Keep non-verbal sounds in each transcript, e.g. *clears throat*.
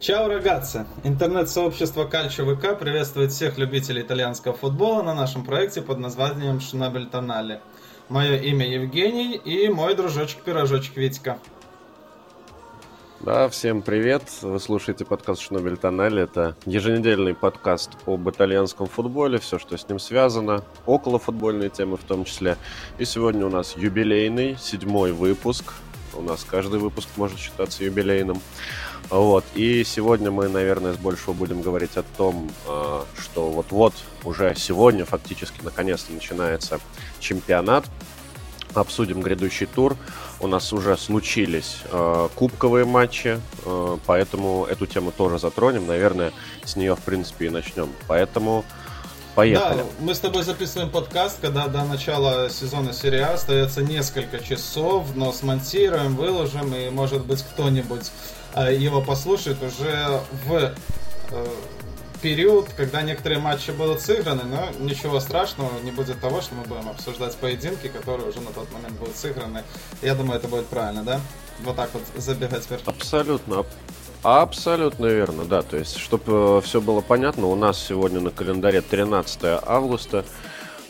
Чао, рогатцы! Интернет-сообщество Кальчо ВК приветствует всех любителей итальянского футбола на нашем проекте под названием Шинобель Тонали. Мое имя Евгений и мой дружочек-пирожочек Витька. Да, всем привет. Вы слушаете подкаст Шинобель Тонали. Это еженедельный подкаст об итальянском футболе, все, что с ним связано, около футбольные темы в том числе. И сегодня у нас юбилейный, седьмой выпуск. У нас каждый выпуск может считаться юбилейным. Вот. И сегодня мы, наверное, с большего будем говорить о том, а, что вот-вот уже сегодня фактически наконец-то начинается чемпионат. Обсудим грядущий тур. У нас уже случились э, кубковые матчи, э, поэтому эту тему тоже затронем. Наверное, с нее, в принципе, и начнем. Поэтому Поехали. Да, мы с тобой записываем подкаст, когда до начала сезона серии А остается несколько часов, но смонтируем, выложим, и, может быть, кто-нибудь э, его послушает уже в э, период, когда некоторые матчи будут сыграны, но ничего страшного не будет того, что мы будем обсуждать поединки, которые уже на тот момент будут сыграны. Я думаю, это будет правильно, да? Вот так вот забегать вверх. Абсолютно. Абсолютно верно, да. То есть, чтобы э, все было понятно, у нас сегодня на календаре 13 августа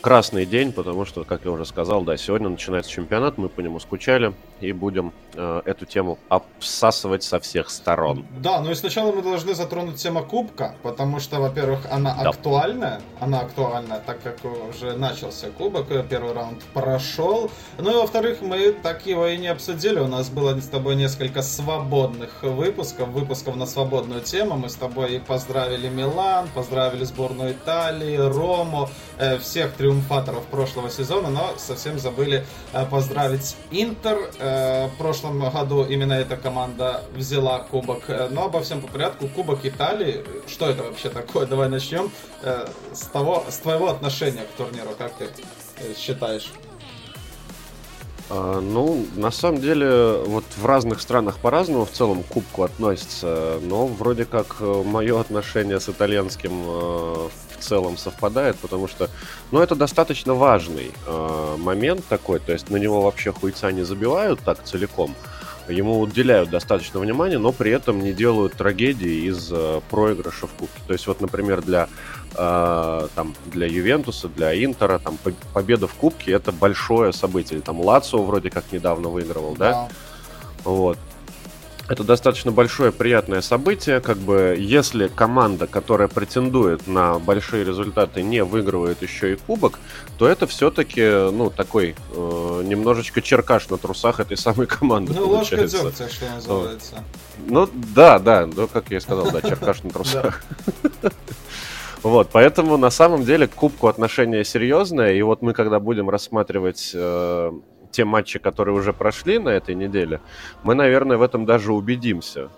красный день, потому что, как я уже сказал, да, сегодня начинается чемпионат, мы по нему скучали и будем э, эту тему обсасывать со всех сторон. Да, ну и сначала мы должны затронуть тему Кубка, потому что, во-первых, она да. актуальна, она актуальна, так как уже начался Кубок, первый раунд прошел, ну и во-вторых, мы так его и не обсудили, у нас было с тобой несколько свободных выпусков, выпусков на свободную тему, мы с тобой поздравили Милан, поздравили сборную Италии, Рому, э, всех трех триумфаторов прошлого сезона, но совсем забыли э, поздравить Интер. Э, в прошлом году именно эта команда взяла кубок. Э, но обо всем по порядку. Кубок Италии. Что это вообще такое? Давай начнем с того, с твоего отношения к турниру. Как ты считаешь? А, ну, на самом деле, вот в разных странах по-разному в целом к кубку относится, но вроде как мое отношение с итальянским в целом совпадает, потому что, ну, это достаточно важный э, момент такой, то есть на него вообще хуйца не забивают так целиком, ему уделяют достаточно внимания, но при этом не делают трагедии из э, проигрыша в кубке. То есть вот, например, для э, там для Ювентуса, для Интера, там победа в кубке это большое событие. Там Лацио вроде как недавно выигрывал, да? да? Вот. Это достаточно большое приятное событие, как бы если команда, которая претендует на большие результаты, не выигрывает еще и кубок, то это все-таки, ну, такой э, немножечко черкаш на трусах этой самой команды. Ну, ложка дегтя, что называется. Ну, да, да, ну, как я и сказал, да, черкаш на *laughs* трусах. Вот, поэтому на самом деле к кубку отношение серьезное, и вот мы когда будем рассматривать э, те матчи, которые уже прошли на этой неделе, мы, наверное, в этом даже убедимся.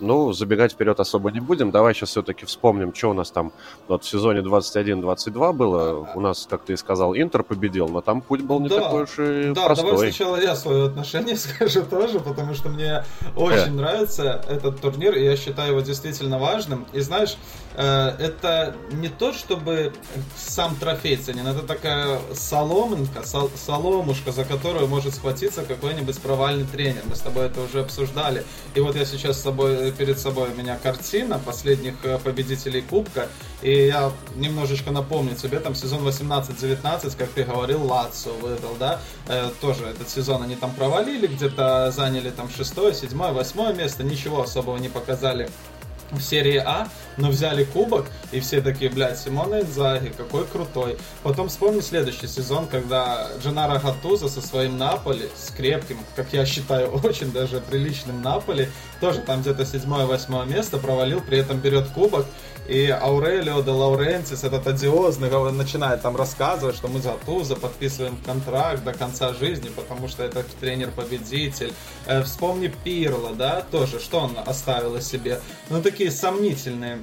Ну, забегать вперед особо не будем. Давай сейчас все-таки вспомним, что у нас там вот в сезоне 21-22 было. У нас, как ты и сказал, Интер победил, но там путь был не да, такой уж и да, простой. давай сначала я свое отношение *laughs* скажу тоже, потому что мне очень э. нравится этот турнир, и я считаю его действительно важным. И знаешь, Э, это не то, чтобы сам трофей ценен, это такая соломинка, сол, соломушка, за которую может схватиться какой-нибудь провальный тренер. Мы с тобой это уже обсуждали. И вот я сейчас с собой, перед собой у меня картина последних э, победителей Кубка, и я немножечко напомню тебе, там сезон 18-19, как ты говорил, Лацо выиграл, да, э, тоже этот сезон они там провалили, где-то заняли там шестое, седьмое, восьмое место, ничего особого не показали в серии А, но взяли кубок, и все такие, блядь, Симона Инзаги, какой крутой. Потом вспомни следующий сезон, когда Дженаро Гатуза со своим Наполи, с крепким, как я считаю, *laughs* очень даже приличным Наполи, тоже там где-то седьмое-восьмое место провалил, при этом берет кубок, и Аурелио де Лаурентис, этот одиозный, начинает там рассказывать, что мы за Туза подписываем контракт до конца жизни, потому что это тренер-победитель. Э, вспомни Пирло, да, тоже, что он оставил о себе. Ну, такие сомнительные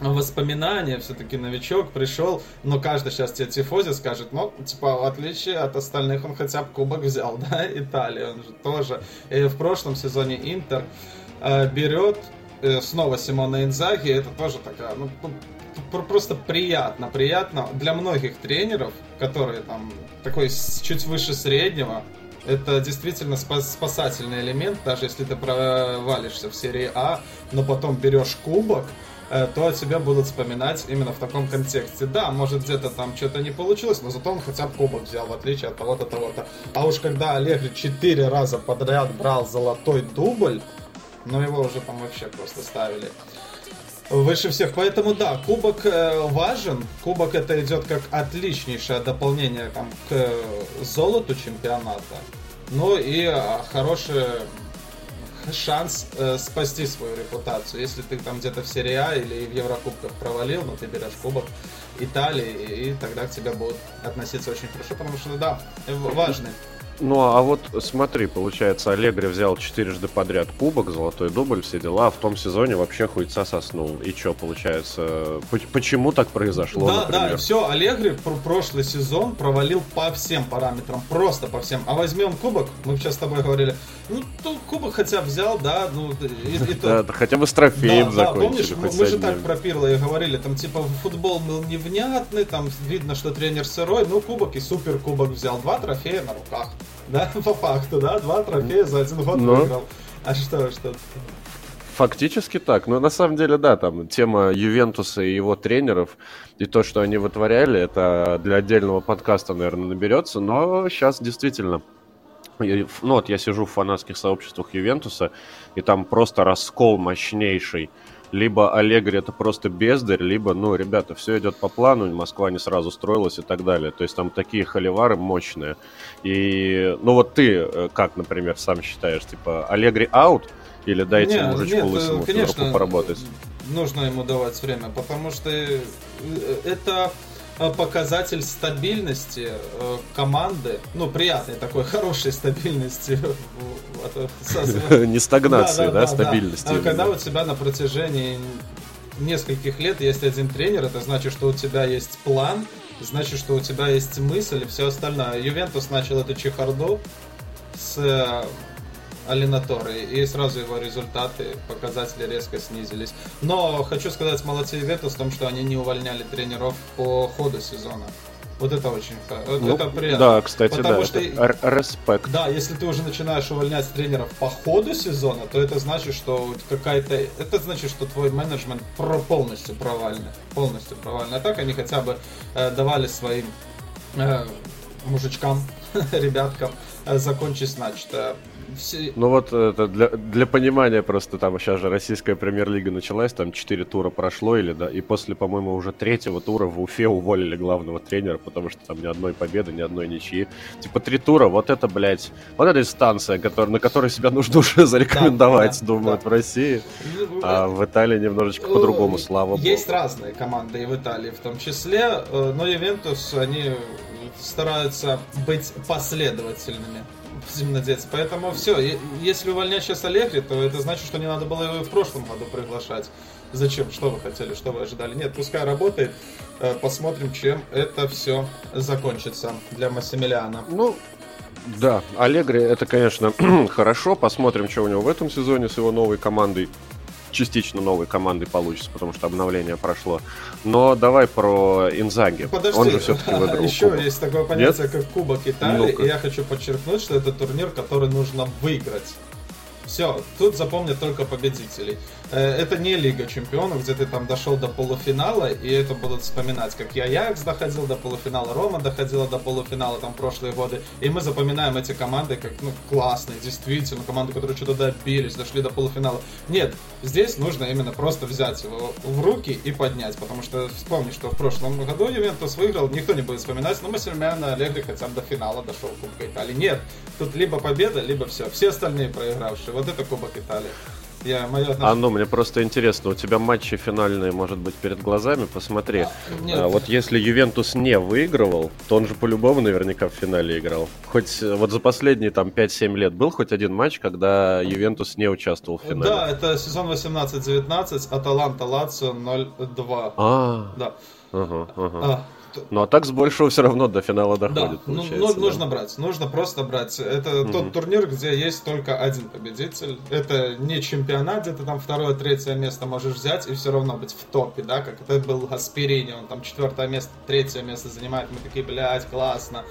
воспоминания, все-таки новичок пришел, но каждый сейчас тебе тифози скажет, ну, типа, в отличие от остальных, он хотя бы кубок взял, *laughs* да, Италия, он же тоже. И в прошлом сезоне Интер э, берет снова Симона Инзаги, это тоже такая, ну, просто приятно, приятно для многих тренеров, которые там такой чуть выше среднего, Это действительно спасательный элемент, даже если ты провалишься в серии А, но потом берешь кубок, э, то о тебе будут вспоминать именно в таком контексте. Да, может где-то там что-то не получилось, но зато он хотя бы кубок взял, в отличие от того-то, того-то. А уж когда Аллегри четыре раза подряд брал золотой дубль, ну его уже там вообще просто ставили выше всех. Поэтому да, кубок э, важен. Кубок это идет как отличнейшее дополнение там, к золоту чемпионата. Ну и э, хороший шанс э, спасти свою репутацию. Если ты там где-то в серии А или в Еврокубках провалил, но ты берешь кубок Италии, и, и тогда к тебе будут относиться очень хорошо, потому что да, важный ну, а вот смотри, получается, Аллегри взял четырежды подряд кубок, золотой дубль, все дела, а в том сезоне вообще хуйца соснул. И что, получается, почему так произошло, Да, например? да, все, Аллегри пр прошлый сезон провалил по всем параметрам, просто по всем. А возьмем кубок, мы сейчас с тобой говорили, ну, то кубок хотя взял, да, ну, и, и *laughs* то... хотя бы с трофеем да, закончили. Да, помнишь, мы, же так про Пирло и говорили, там, типа, футбол был невнятный, там, видно, что тренер сырой, ну, кубок и супер кубок взял, два трофея на руках. Да, *laughs* по факту, да, два трофея за один год Но... выиграл. А что, что? Фактически так. Но на самом деле, да, там тема Ювентуса и его тренеров и то, что они вытворяли, это для отдельного подкаста, наверное, наберется. Но сейчас действительно ну вот я сижу в фанатских сообществах Ювентуса, и там просто раскол мощнейший. Либо Аллегри это просто бездарь, либо, ну, ребята, все идет по плану, Москва не сразу строилась и так далее. То есть там такие холивары мощные. И, ну вот ты, э, как, например, сам считаешь, типа, Аллегри аут, или дайте нет, мужичку нет, лысому конечно, поработать? нужно ему давать время, потому что э, это Э, показатель стабильности э, команды, ну, приятной такой, *laughs* хорошей стабильности. *laughs* Не стагнации, да, стабильности. Когда у тебя на протяжении нескольких лет есть один тренер, это значит, что у тебя есть план, значит, что у тебя есть мысль и все остальное. Ювентус начал эту чехарду с э, Алинаторы, и сразу его результаты, показатели резко снизились. Но хочу сказать молодцы Ювентус в том, что они не увольняли тренеров по ходу сезона. Вот это очень ну, это приятно. Да, кстати, Потому да, что, это респект. Да, если ты уже начинаешь увольнять тренеров по ходу сезона, то это значит, что какая-то... Это значит, что твой менеджмент про полностью провальный. Полностью провальный. А так они хотя бы э, давали своим э, мужичкам, *laughs* ребяткам э, закончить начатое все... Ну вот это для, для понимания просто там сейчас же российская премьер-лига началась, там 4 тура прошло, или да, и после, по-моему, уже третьего тура в Уфе уволили главного тренера, потому что там ни одной победы, ни одной ничьи. Типа три тура, вот это, блядь, вот эта инстанция, который, на которой себя нужно уже *laughs* зарекомендовать, да, думают, да. в России. А в Италии немножечко по-другому, слава богу. Есть разные команды и в Италии в том числе, э, но Ювентус, они стараются быть последовательными зимнодец. Поэтому все, если увольнять сейчас Аллегри, то это значит, что не надо было его и в прошлом году приглашать. Зачем? Что вы хотели? Что вы ожидали? Нет, пускай работает. Э, посмотрим, чем это все закончится для Массимилиана. Ну, да, Аллегри это, конечно, *clears throat* хорошо. Посмотрим, что у него в этом сезоне с его новой командой частично новой командой получится, потому что обновление прошло. Но давай про Инзаги. Подожди, Он же все-таки выиграл еще кубок. есть такое понятие, Нет? как Кубок Италии, ну и я хочу подчеркнуть, что это турнир, который нужно выиграть. Все, тут запомнят только победителей. Э, это не Лига Чемпионов, где ты там дошел до полуфинала, и это будут вспоминать, как я Аякс доходил до полуфинала, Рома доходила до полуфинала там прошлые годы, и мы запоминаем эти команды как ну, классные, действительно, команды, которые что-то добились, дошли до полуфинала. Нет, здесь нужно именно просто взять его в руки и поднять, потому что вспомни, что в прошлом году Ювентус выиграл, никто не будет вспоминать, но Массельмяна Аллегри хотя бы до финала дошел Кубка Италии. Нет, тут либо победа, либо все. Все остальные проигравшие. Вот это Кубок Италии. Я, мое отношение... А ну, мне просто интересно, у тебя матчи финальные, может быть, перед глазами, посмотри. А, а, вот если Ювентус не выигрывал, то он же по-любому наверняка в финале играл. Хоть э, вот за последние там 5-7 лет был хоть один матч, когда Ювентус не участвовал в финале. Да, это сезон 18-19, Аталанта Лацио 0-2. А, да. Ага, ага. А, ну а так с большего все равно до финала доходит. Да, ну, ну, нужно брать, нужно просто брать. Это угу. тот турнир, где есть только один победитель. Это не чемпионат, где ты там второе, третье место можешь взять и все равно быть в топе, да, как это был Гасперини, он там четвертое место, третье место занимает, мы такие, блядь, классно.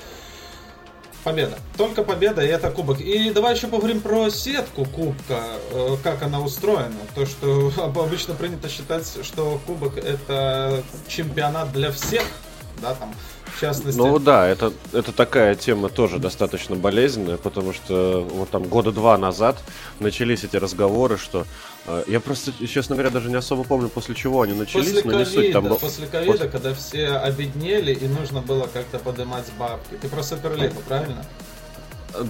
Победа. Только победа, и это кубок. И давай еще поговорим про сетку кубка, э, как она устроена. То, что *laughs* обычно принято считать, что кубок это чемпионат для всех, да, там, в частности. Ну да, это, это такая тема тоже достаточно болезненная, потому что вот там года два назад начались эти разговоры, что э, я просто, честно говоря, даже не особо помню, после чего они начались, после но не суть. Там... После ковида, после... когда все обеднели и нужно было как-то поднимать бабки. Ты про Суперлигу, правильно?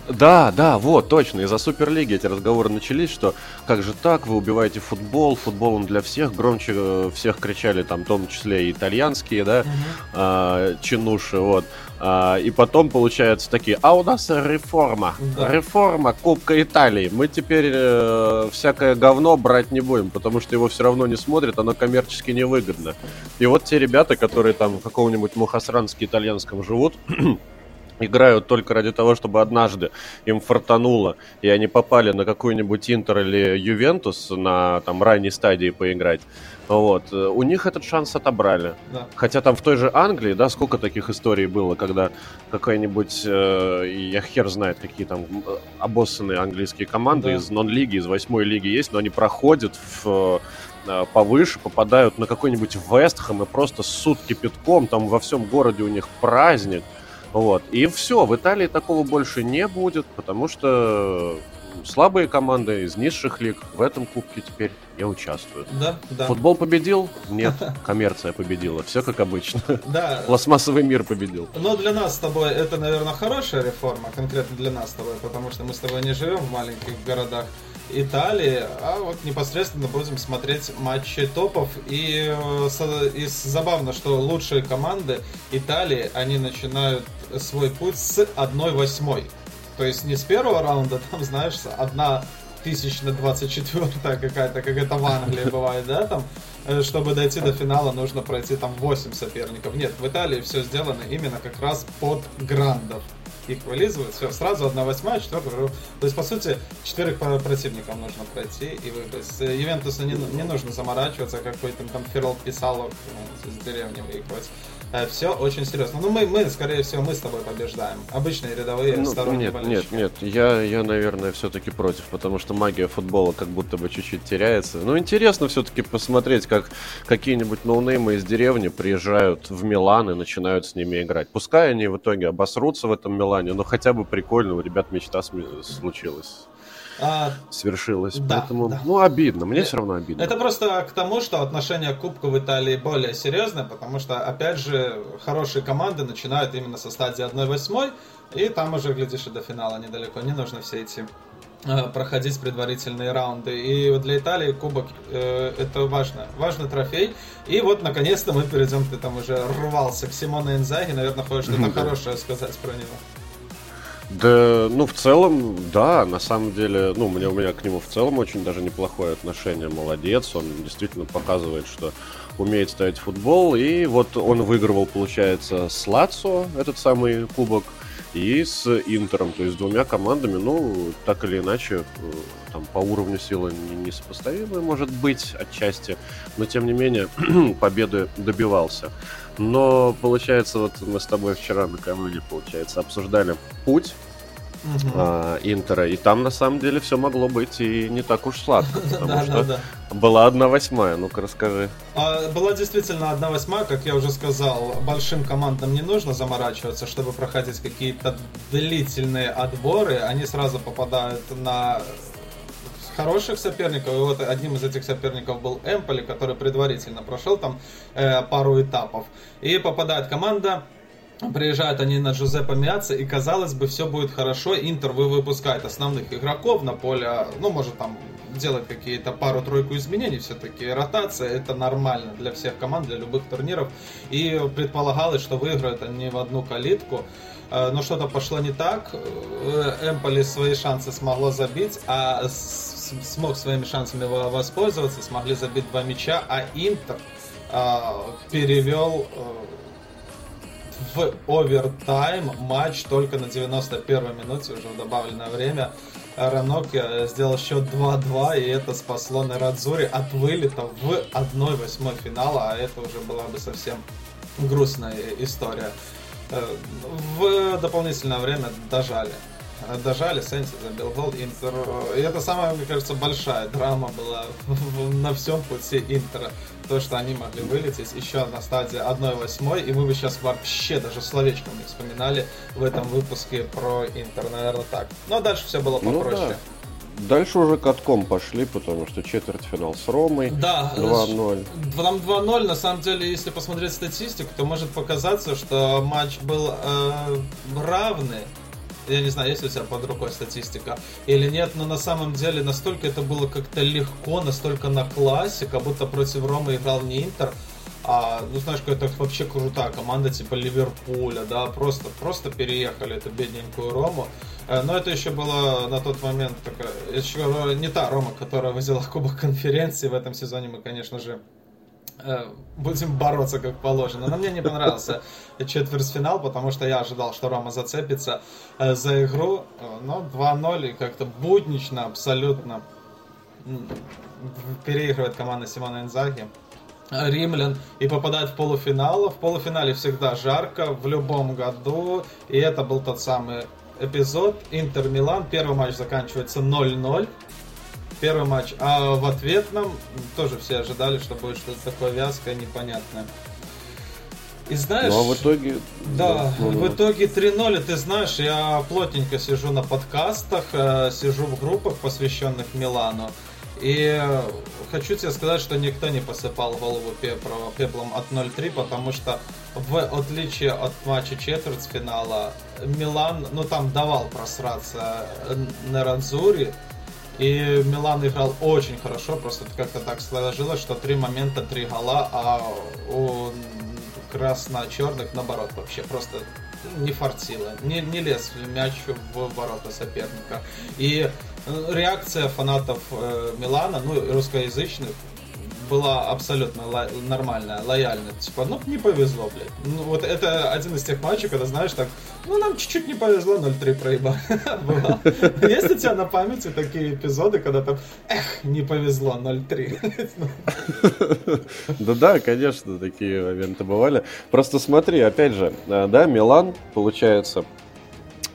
Да, да, вот, точно. Из-за Суперлиги эти разговоры начались, что как же так, вы убиваете футбол, футбол он для всех, громче э, всех кричали там, в том числе и итальянские, да, угу. а, чинуши, вот. А, и потом получается такие, а у нас реформа, да. реформа Кубка Италии. Мы теперь э, всякое говно брать не будем, потому что его все равно не смотрят, оно коммерчески невыгодно. И вот те ребята, которые там в каком-нибудь мухосранске итальянском живут, *clears throat* играют только ради того, чтобы однажды им фартануло, и они попали на какой-нибудь Интер или Ювентус на там ранней стадии поиграть. Вот. У них этот шанс отобрали. Да. Хотя там в той же Англии, да, сколько таких историй было, когда какая-нибудь, э, я хер знает, какие там обоссанные английские команды да. из нон-лиги, из восьмой лиги есть, но они проходят в э, повыше, попадают на какой-нибудь Вестхэм и просто сутки кипятком, там во всем городе у них праздник. Вот. И все, в Италии такого больше не будет, потому что слабые команды из низших лиг в этом кубке теперь не участвуют. Да, да. Футбол победил? Нет, *laughs* коммерция победила. Все как обычно. Да. *laughs* Пластмассовый мир победил. Но для нас с тобой это, наверное, хорошая реформа, конкретно для нас с тобой, потому что мы с тобой не живем в маленьких городах. Италии, а вот непосредственно будем смотреть матчи топов. И, э, и забавно, что лучшие команды Италии, они начинают свой путь с 1-8. То есть не с первого раунда, там, знаешь, одна тысячно двадцать четвертая какая-то, как это в Англии бывает, да, там, э, чтобы дойти до финала, нужно пройти там 8 соперников. Нет, в Италии все сделано именно как раз под грандов их вылизывают, все, сразу одна восьмая, четвертая, то есть, по сути, четырех противников нужно пройти и выиграть. С Ювентуса не, не нужно заморачиваться, какой-то там Ферол Писалов ну, из деревни выигрывать. Э, все очень серьезно. Ну, мы, мы, скорее всего, мы с тобой побеждаем. Обычные рядовые ну, сторонние Нет, болельщики. нет, нет. Я, я, наверное, все-таки против, потому что магия футбола как будто бы чуть-чуть теряется. Ну, интересно все-таки посмотреть, как какие-нибудь ноунеймы из деревни приезжают в Милан и начинают с ними играть. Пускай они в итоге обосрутся в этом Милане, но хотя бы прикольно, у ребят мечта случилась а, свершилось. Да, Поэтому, да. ну, обидно. Мне все равно обидно. Это просто к тому, что отношение к Кубку в Италии более серьезное, потому что, опять же, хорошие команды начинают именно со стадии 1-8, и там уже, глядишь, и до финала недалеко. Не нужно все эти э, проходить предварительные раунды. И для Италии кубок э, это важно, важный трофей. И вот наконец-то мы перейдем, ты там уже рвался к Симоне Инзаги, наверное, хочешь что-то хорошее сказать про него. Да, ну, в целом, да, на самом деле, ну, у меня, у меня к нему в целом очень даже неплохое отношение, молодец, он действительно показывает, что умеет ставить футбол, и вот он выигрывал, получается, с Лацо, этот самый кубок, и с Интером, то есть двумя командами, ну, так или иначе, э, там по уровню силы несопоставимые, может быть, отчасти, но тем не менее *clears throat* победы добивался. Но, получается, вот мы с тобой вчера накануне, получается, обсуждали путь угу. а, Интера, и там на самом деле все могло быть и не так уж сладко, *laughs* потому что была одна восьмая, ну-ка расскажи. А, была действительно одна восьмая, как я уже сказал, большим командам не нужно заморачиваться, чтобы проходить какие-то длительные отборы, они сразу попадают на хороших соперников. И вот одним из этих соперников был Эмполи, который предварительно прошел там э, пару этапов. И попадает команда Приезжают они на Джузеппе Миаца, и казалось бы, все будет хорошо. Интер вы выпускает основных игроков на поле, ну, может там делать какие-то пару-тройку изменений, все-таки ротация это нормально для всех команд, для любых турниров. И предполагалось, что выиграют они в одну калитку. Э, но что-то пошло не так. Э, Эмполи свои шансы смогло забить, а смог своими шансами воспользоваться, смогли забить два мяча, а Интер э, перевел в овертайм матч только на 91 минуте, уже в добавленное время. Раноки сделал счет 2-2, и это спасло Нерадзури от вылета в 1-8 финала, а это уже была бы совсем грустная история. в дополнительное время дожали. Дожали, Сенси забил гол, Интер. И это самая, мне кажется, большая драма была *laughs* на всем пути Интера. То, что они могли вылететь еще на стадии 1-8, и мы бы сейчас вообще даже словечком не вспоминали в этом выпуске про Интер, наверное, так. Но дальше все было попроще. Ну, да. Дальше уже катком пошли, потому что четвертьфинал с Ромой. Да, 2-0. Там 2-0, на самом деле, если посмотреть статистику, то может показаться, что матч был э, равный. Я не знаю, есть у тебя под рукой статистика или нет, но на самом деле настолько это было как-то легко, настолько на классе, как будто против Ромы играл не Интер, а, ну знаешь, какая-то вообще крутая команда типа Ливерпуля, да, просто, просто переехали эту бедненькую Рому. Э, но это еще было на тот момент такая, еще не та Рома, которая взяла Кубок конференции в этом сезоне. Мы, конечно же, будем бороться как положено. Но мне не понравился четвертьфинал, потому что я ожидал, что Рома зацепится э, за игру. Но 2-0 и как-то буднично абсолютно переигрывает команда Симона Инзаги. Римлян и попадает в полуфинал. В полуфинале всегда жарко в любом году. И это был тот самый эпизод Интер-Милан. Первый матч заканчивается 0-0. Первый матч. А в ответном тоже все ожидали, что будет что-то такое вязкое, непонятное. И знаешь... Ну, а в итоге... Да, ну, в итоге 3-0, ты знаешь, я плотненько сижу на подкастах, э, сижу в группах, посвященных Милану. И хочу тебе сказать, что никто не посыпал голову пеплом от 0-3, потому что в отличие от матча четвертьфинала, Милан, ну там давал просраться Неранзури, и Милан играл очень хорошо, просто как-то так сложилось, что три момента, три гола, а у красно-черных наоборот вообще просто не фартило, не, не лез мяч в ворота соперника. И э, реакция фанатов э, Милана, ну, русскоязычных, была абсолютно ло- нормальная, лояльная. Типа, ну, не повезло, блядь. Ну, вот это один из тех матчей, когда, знаешь, так, ну, нам чуть-чуть не повезло, 0-3 проеба. *laughs* Есть у тебя на памяти такие эпизоды, когда там, эх, не повезло, 0-3? *laughs* Да-да, конечно, такие моменты бывали. Просто смотри, опять же, э, да, Милан, получается,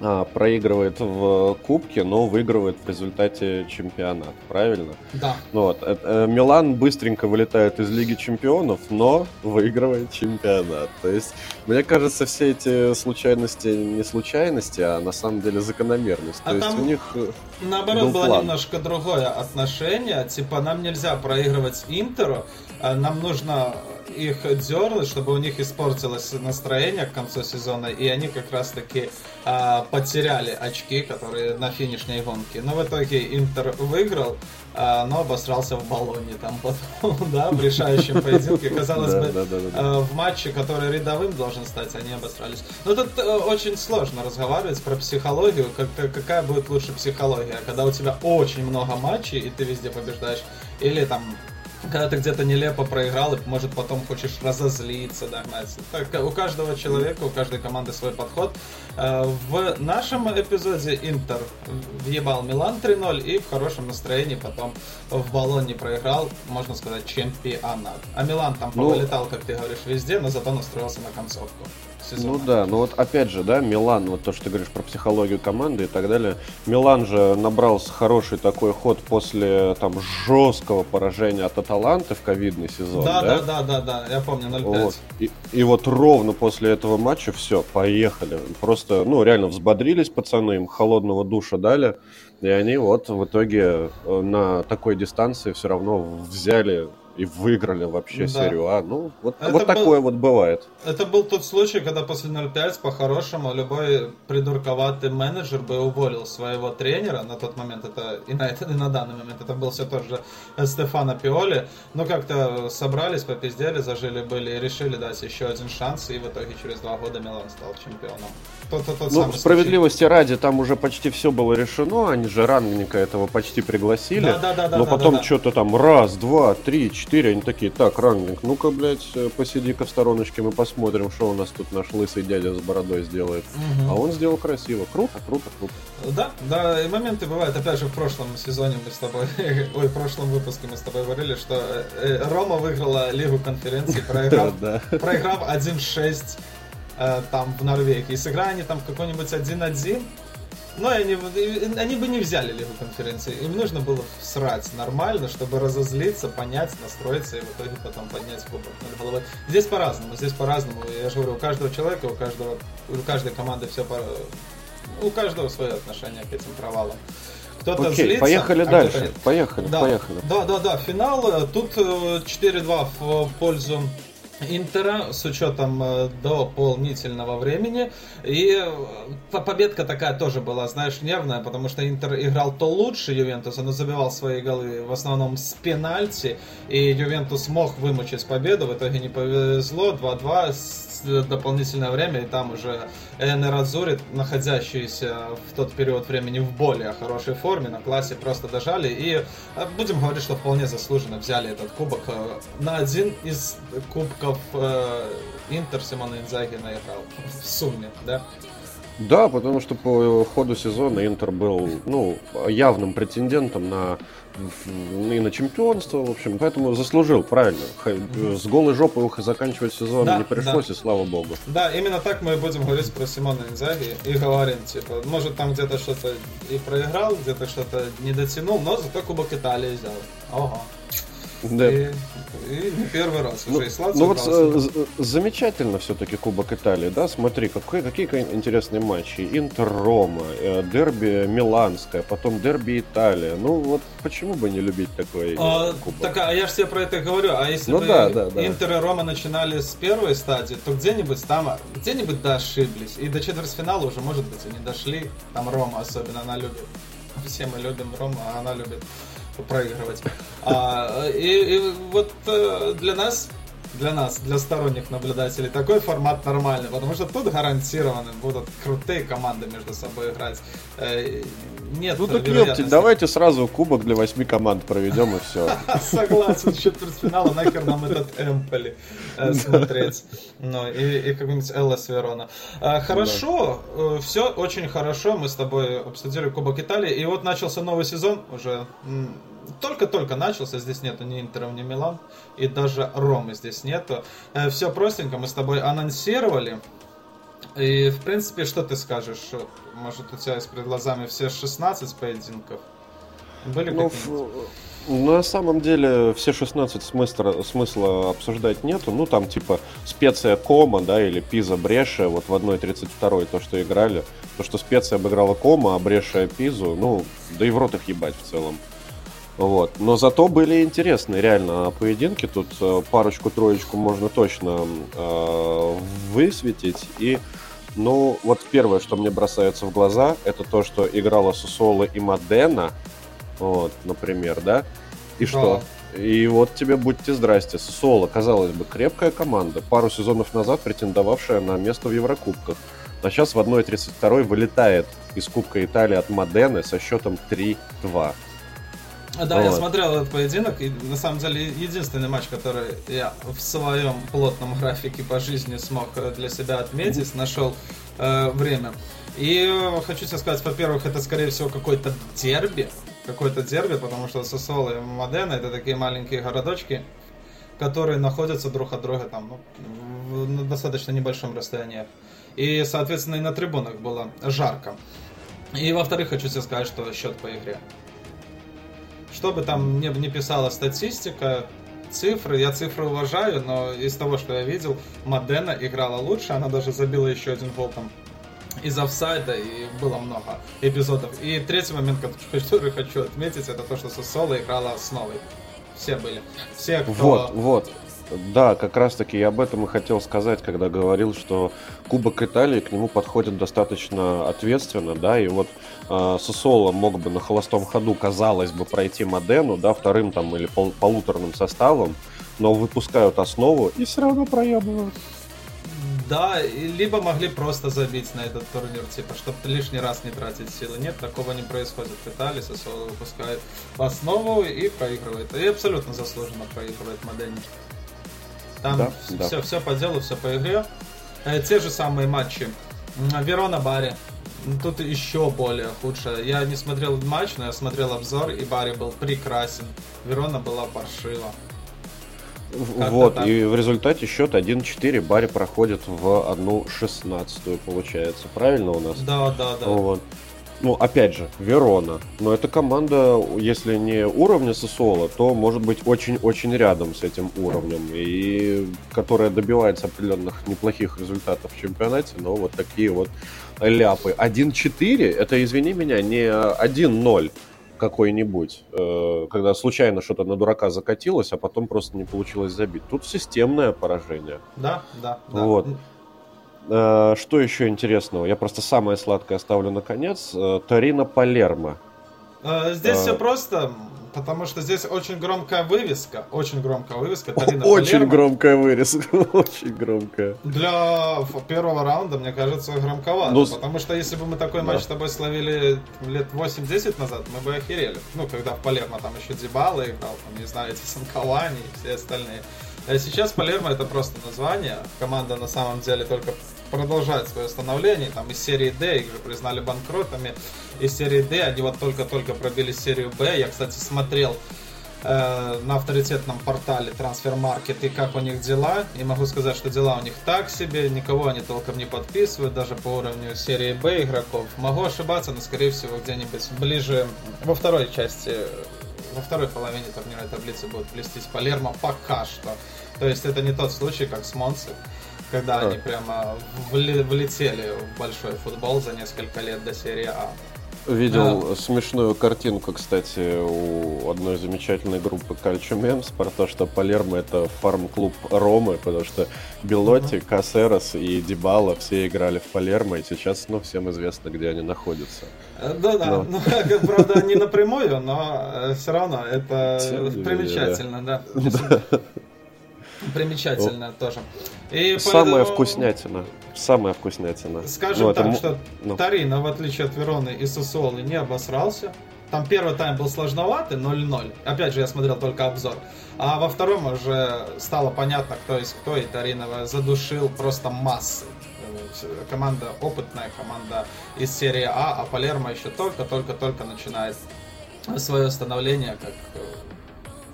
а, проигрывает в Кубке, но выигрывает в результате чемпионата, правильно? Да. Ну, вот. Э, Милан быстренько вылетает из Лиги Чемпионов, но выигрывает чемпионат. То есть, мне кажется, все эти случайности не случайности, а на самом деле закономерность. А То есть у них э, наоборот было план. немножко другое отношение. Типа, нам нельзя проигрывать Интеру, а нам нужно их дернуть, чтобы у них испортилось настроение к концу сезона, и они как раз-таки а, потеряли очки, которые на финишной гонке. Но в итоге Интер выиграл, а, но обосрался в баллоне там потом, *laughs* да, в решающем поединке. Казалось бы, а, в матче, который рядовым должен стать, они обосрались. Но тут э, очень сложно разговаривать про психологию, как, какая будет лучше психология, когда у тебя очень много матчей, и ты везде побеждаешь, или там когда ты где-то нелепо проиграл, и, может, потом хочешь разозлиться, догнать. Так, у каждого человека, у каждой команды свой подход. Э, в нашем эпизоде Интер въебал Милан 3-0 и в хорошем настроении потом в баллоне проиграл, можно сказать, чемпионат. А Милан там ну, повылетал, как ты говоришь, везде, но зато настроился на концовку сезона. Ну да, ну вот опять же, да, Милан, вот то, что ты говоришь про психологию команды и так далее. Милан же набрал хороший такой ход после там жесткого поражения от Аталанты в ковидный сезон. Да, да, да, да, да, я помню, 0-5. Вот. И, и вот ровно после этого матча все, поехали. Просто, ну, реально взбодрились пацаны, им холодного душа дали. И они вот в итоге э, на такой дистанции все равно взяли и выиграли вообще да. серию А. Ну, вот, вот был, такое вот бывает. Это был тот случай, когда после 0-5 по-хорошему любой придурковатый менеджер бы уволил своего тренера. На тот момент это и на, и на данный момент это был все тот же Стефано Пиоли. Но как-то собрались, попиздели, зажили были и решили дать еще один шанс. И в итоге через два года Милан стал чемпионом. Тот, тот, тот ну, справедливости случай. ради, там уже почти все было решено. Они же ранненько этого почти пригласили. Да, да, да, но да, потом да, да. что-то там раз, два, три, четыре 4, они такие, так, ранглинг, ну-ка, блядь, э, посиди-ка в стороночке, мы посмотрим, что у нас тут наш лысый дядя с бородой сделает. Угу. А он сделал красиво. Круто, круто, круто. Да, да, и моменты бывают. Опять же, в прошлом сезоне мы с тобой, *laughs* ой, в прошлом выпуске мы с тобой говорили, что э, Рома выиграла Лигу конференции, проиграв, *laughs* проиграв 1-6 э, там в Норвегии. Сыграя они там какой-нибудь 1-1, но они, они бы не взяли Лигу конференции. Им нужно было срать нормально, чтобы разозлиться, понять, настроиться и в итоге потом поднять кубок над головой. Здесь по-разному, здесь по-разному. Я же говорю, у каждого человека, у каждого, у каждой команды все по... У каждого свое отношение к этим провалам. Кто-то Окей, злится, поехали а дальше. Поехали, да, поехали. Да, да, да, финал. Тут 4-2 э, в пользу Интера с учетом э, до полнительного времени. И э, победка такая тоже была, знаешь, нервная, потому что Интер играл то лучше Ювентуса, но забивал свои голы в основном с пенальти. И Ювентус мог вымучить победу, в итоге не повезло. 2-2 дополнительное время, и там уже Энер Азури, находящиеся в тот период времени в более хорошей форме, на классе просто дожали. И э, будем говорить, что вполне заслуженно взяли этот кубок. Э, на один из кубков э, Интер Симона Инзаги наиграл в сумме, да? Да, потому что по ходу сезона Интер был ну, явным претендентом на и на чемпионство, в общем, поэтому заслужил, правильно. С голой жопой заканчивать сезон да, не пришлось, да. и слава богу. Да, именно так мы будем говорить про Симона Инзаги и говорим, типа, может там где-то что-то и проиграл, где-то что-то не дотянул, но зато Кубок Италии взял. Ого. Да. И, и не первый раз ну, уже и Ну вот э, замечательно все-таки Кубок Италии, да? Смотри, какой, какие интересные матчи. Интер Рома, э, дерби Миланское, потом дерби Италия. Ну вот почему бы не любить такой а, кубок? Так, а я же тебе про это говорю. А если ну, бы да, да, да. Интер и Рома начинали с первой стадии, то где-нибудь там, где-нибудь да ошиблись. И до четвертьфинала уже, может быть, они дошли. Там Рома особенно, она любит. Все мы любим Рома, а она любит проигрывать. А, и, и вот э, для нас для нас, для сторонних наблюдателей, такой формат нормальный, потому что тут гарантированно будут крутые команды между собой играть. Э, нет ну так ёпти, давайте сразу кубок для восьми команд проведем и все. *laughs* Согласен, четвертьфинала нахер нам этот Эмполи э, смотреть. Ну, и, какой-нибудь Эллас Верона. А, хорошо, все очень хорошо. Мы с тобой обсудили Кубок Италии. И вот начался новый сезон уже только-только начался, здесь нету ни Интеров, ни Милан, и даже Ромы здесь нету. Э, Все простенько, мы с тобой анонсировали. И, в принципе, что ты скажешь? Может, у тебя есть перед глазами все 16 поединков? Были ну, на самом деле все 16 смысла, смысла обсуждать нету. Ну, там типа специя Кома, да, или Пиза Бреша, вот в 1.32 то, что играли. То, что специя обыграла Кома, а Бреша Пизу, ну, да и в рот их ебать в целом. Вот. Но зато были интересные реально поединки. Тут э, парочку-троечку можно точно э, высветить. И, ну, вот первое, что мне бросается в глаза, это то, что играла Сусола и Мадена. Вот, например, да? И да. что? И вот тебе будьте здрасте. Сусола, казалось бы, крепкая команда, пару сезонов назад претендовавшая на место в Еврокубках. А сейчас в 1.32 вылетает из Кубка Италии от Модены со счетом 3-2. Да, вот. я смотрел этот поединок, и на самом деле единственный матч, который я в своем плотном графике по жизни смог э, для себя отметить, нашел э, время. И э, хочу тебе сказать, во-первых, это скорее всего какой-то дерби, какой-то дерби, потому что Сосоло и Модена это такие маленькие городочки, которые находятся друг от друга там ну, на достаточно небольшом расстоянии. И, соответственно, и на трибунах было жарко. И во-вторых, хочу тебе сказать, что счет по игре. Что бы там не, не писала статистика, цифры, я цифры уважаю, но из того, что я видел, Модена играла лучше, она даже забила еще один гол там из офсайда, и было много эпизодов. И третий момент, *laughs* который хочу отметить, это то, что Сосоло играла с новой. Все были. Все, кто... Вот, вот. Да, как раз таки я об этом и хотел сказать, когда говорил, что Кубок Италии к нему подходит достаточно ответственно, да, и вот э, Сосоло мог бы на холостом ходу, казалось бы, пройти Модену, да, вторым там или пол полуторным составом, но выпускают основу и все равно проебывают. Да, либо могли просто забить на этот турнир, типа, чтобы лишний раз не тратить силы. Нет, такого не происходит. В Италии Сосоло выпускает основу и проигрывает. И абсолютно заслуженно проигрывает Модене. Там да, все, да. все по делу, все по игре. Э, те же самые матчи. Верона Бари. Тут еще более худшее. Я не смотрел матч, но я смотрел обзор, и Барри был прекрасен. Верона была паршива. Вот, так. и в результате счет 1-4 Барри проходит в 1-16, получается. Правильно у нас? Да, да, да. Вот. Ну, опять же, Верона. Но эта команда, если не уровня Сосола, то может быть очень-очень рядом с этим уровнем. И которая добивается определенных неплохих результатов в чемпионате, но вот такие вот ляпы. 1-4, это, извини меня, не 1-0 какой-нибудь, э, когда случайно что-то на дурака закатилось, а потом просто не получилось забить. Тут системное поражение. Да, да, да. Вот. Э, что еще интересного? Я просто самое сладкое оставлю на конец. Э, Торино Палермо. Здесь все просто. Потому что здесь очень громкая вывеска. Очень громкая вывеска. Тарина очень Палермо. громкая вывеска. *laughs* очень громкая. Для первого раунда, мне кажется, громковато. Ну, потому что если бы мы такой да. матч с тобой словили лет 8-10 назад, мы бы охерели. Ну, когда в Палермо там еще Дебала играл, там, не знаю, эти Санковани и все остальные. А сейчас Палермо это просто название. Команда на самом деле только продолжает свое становление. Там из серии D их же признали банкротами. Из серии D они вот только-только пробили серию B. Я, кстати, смотрел э, на авторитетном портале Transfer Market и как у них дела. И могу сказать, что дела у них так себе. Никого они толком не подписывают, даже по уровню серии B игроков. Могу ошибаться, но скорее всего где-нибудь ближе во второй части во второй половине турнирной таблицы будут блестеть Палермо пока что. То есть это не тот случай, как с Монци, когда а. они прямо влетели в большой футбол за несколько лет до серии А. Видел а... смешную картинку, кстати, у одной замечательной группы Кальчо Мемс про то, что Палермо это фарм-клуб Ромы, потому что Белотти, uh-huh. Кассерос и Дибала все играли в Палермо, и сейчас, ну, всем известно, где они находятся. Да-да, но... *laughs* ну, правда, не напрямую, но э, все равно это примечательно, да. *laughs* Примечательно тоже. И Самая поэтому... вкуснятина. Самая вкуснятина. Скажем ну, так, это... что ну. Тарина, в отличие от Вероны и Сосуолы, не обосрался. Там первый тайм был сложноватый, 0-0. Опять же, я смотрел только обзор. А во втором уже стало понятно, кто из кто, и Таринова задушил просто массы. Команда опытная, команда из серии А, а Палермо еще только-только-только начинает свое становление как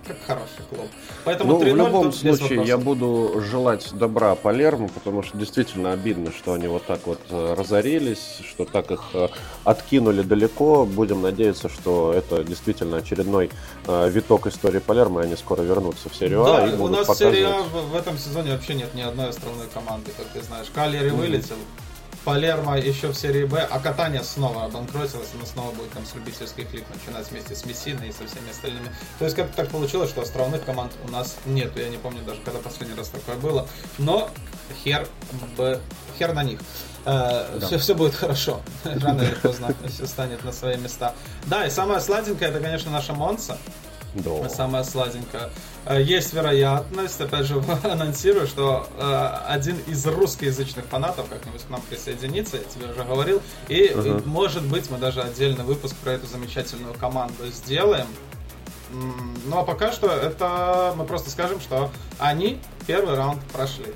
как хороший клуб. Поэтому ну, в любом случае, я буду желать добра Палермо, потому что действительно обидно, что они вот так вот э, разорились, что так их э, откинули далеко. Будем надеяться, что это действительно очередной э, виток истории Палермо, и они скоро вернутся в серию да, А. И у нас показывать... серия А в, в этом сезоне вообще нет ни одной островной команды, как ты знаешь. Калери mm-hmm. вылетел, Палермо еще в серии Б, а Катания снова обанкротилась, она снова будет там с любительских лиг начинать вместе с Мессиной и со всеми остальными. То есть как так получилось, что островных команд у нас нету, я не помню даже, когда последний раз такое было, но хер, б, хер на них. Э, да. все, все будет хорошо. Рано или поздно все станет на свои места. Да, и самое сладенькое, это, конечно, наша Монса. Да. Самая сладенькая. Э, есть вероятность, опять же, *laughs* анонсирую, что э, один из русскоязычных фанатов как-нибудь к нам присоединится, я тебе уже говорил. И, uh-huh. и может быть, мы даже отдельный выпуск про эту замечательную команду сделаем. Ну а пока что это мы просто скажем, что они первый раунд прошли.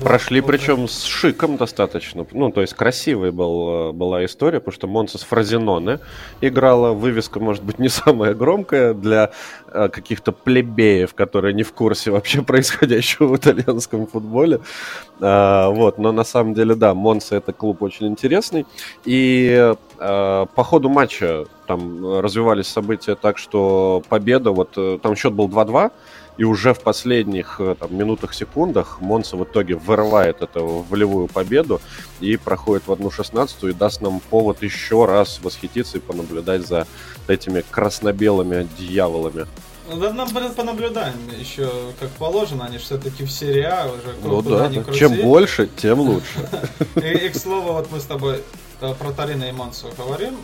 Прошли, причем с шиком достаточно. Ну, то есть красивая был, была история, потому что Монса с Фразиноне играла. Вывеска, может быть, не *laughs* самая громкая для э, каких-то плебеев, которые не в курсе вообще происходящего в итальянском футболе. А, вот, но на самом деле, да, Монса это клуб очень интересный. И э, по ходу матча там развивались события так, что победа, вот э, там счет был 2-2, и уже в последних э, там, минутах, секундах Монса в итоге вырывает эту волевую победу и проходит в одну шестнадцатую и даст нам повод еще раз восхититься и понаблюдать за этими красно-белыми дьяволами. Ну, да, нам понаблюдаем еще, как положено, они все-таки в серии А уже Ну да, да. чем больше, тем лучше. *laughs* И, к слову, вот мы с тобой э, про Тарина и Монсу говорим,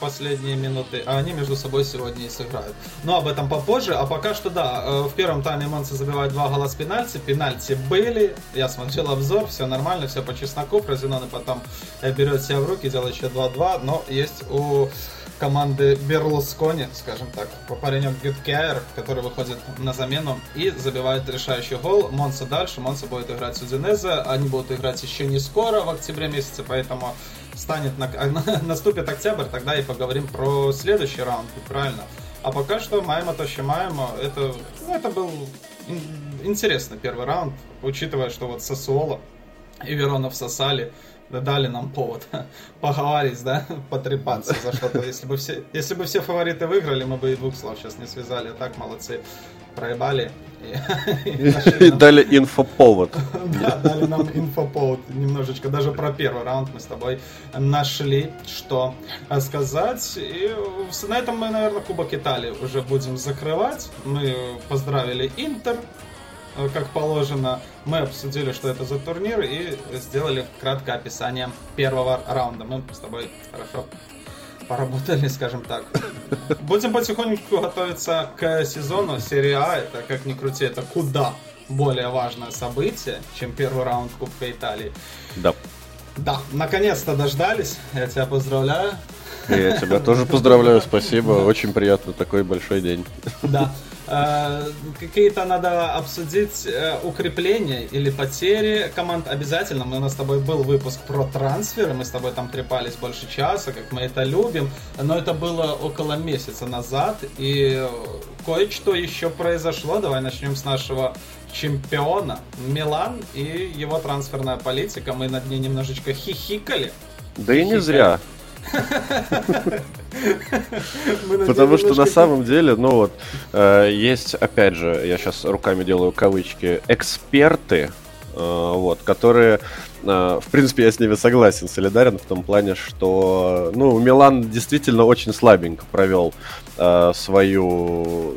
последние минуты, а они между собой сегодня и сыграют. Но об этом попозже, а пока что да, э, в первом тайме Монцы забивают два гола с пенальти, пенальти были, я смотрел обзор, все нормально, все по чесноку, Фразиноны потом э, берет себя в руки, делает еще 2-2, но есть у команды Берлускони, скажем так, паренек Гюткайер, который выходит на замену и забивает решающий гол. Монса дальше, Монса будет играть с Удинезе, они будут играть еще не скоро, в октябре месяце, поэтому станет, *laughs* на, наступит октябрь, тогда и поговорим про следующий раунд, правильно. А пока что Майма Тошимайма, это, ну, это был интересный первый раунд, учитывая, что вот Сосуола и Верона всосали, дали нам повод *laughs* поговорить, да, *laughs* потрепаться за что-то. Если бы все, если бы все фавориты выиграли, мы бы и двух слов сейчас не связали. А так молодцы, проебали. И дали инфоповод. *laughs* Да, дали нам инфоповод немножечко. Даже про первый раунд мы с тобой нашли, что сказать. И на этом мы, наверное, Кубок Италии уже будем закрывать. Мы поздравили Интер, Э, как положено. Мы обсудили, что это за турнир и сделали краткое описание первого раунда. Мы с тобой хорошо поработали, *laughs* скажем так. Будем потихоньку готовиться к сезону. Серия А, это как ни крути, это куда более важное событие, чем первый раунд Кубка Италии. Да. Да, наконец-то дождались. Я тебя поздравляю. Я тебя тоже поздравляю, спасибо. Очень приятно, такой большой день. Да. Э, какие-то надо обсудить э, укрепления или потери команд обязательно. У нас с тобой был выпуск про трансферы, мы с тобой там трепались больше часа, как мы это любим, но это было около месяца назад, и кое-что еще произошло. Давай начнем с нашего чемпиона Милан и его трансферная политика. Мы над ней немножечко хихикали. Да и не зря. Потому что на самом деле, ну вот, э, есть, опять же, я сейчас руками делаю кавычки, эксперты, э, вот, которые, э, в принципе, я с ними согласен, солидарен в том плане, что, ну, Милан действительно очень слабенько провел свою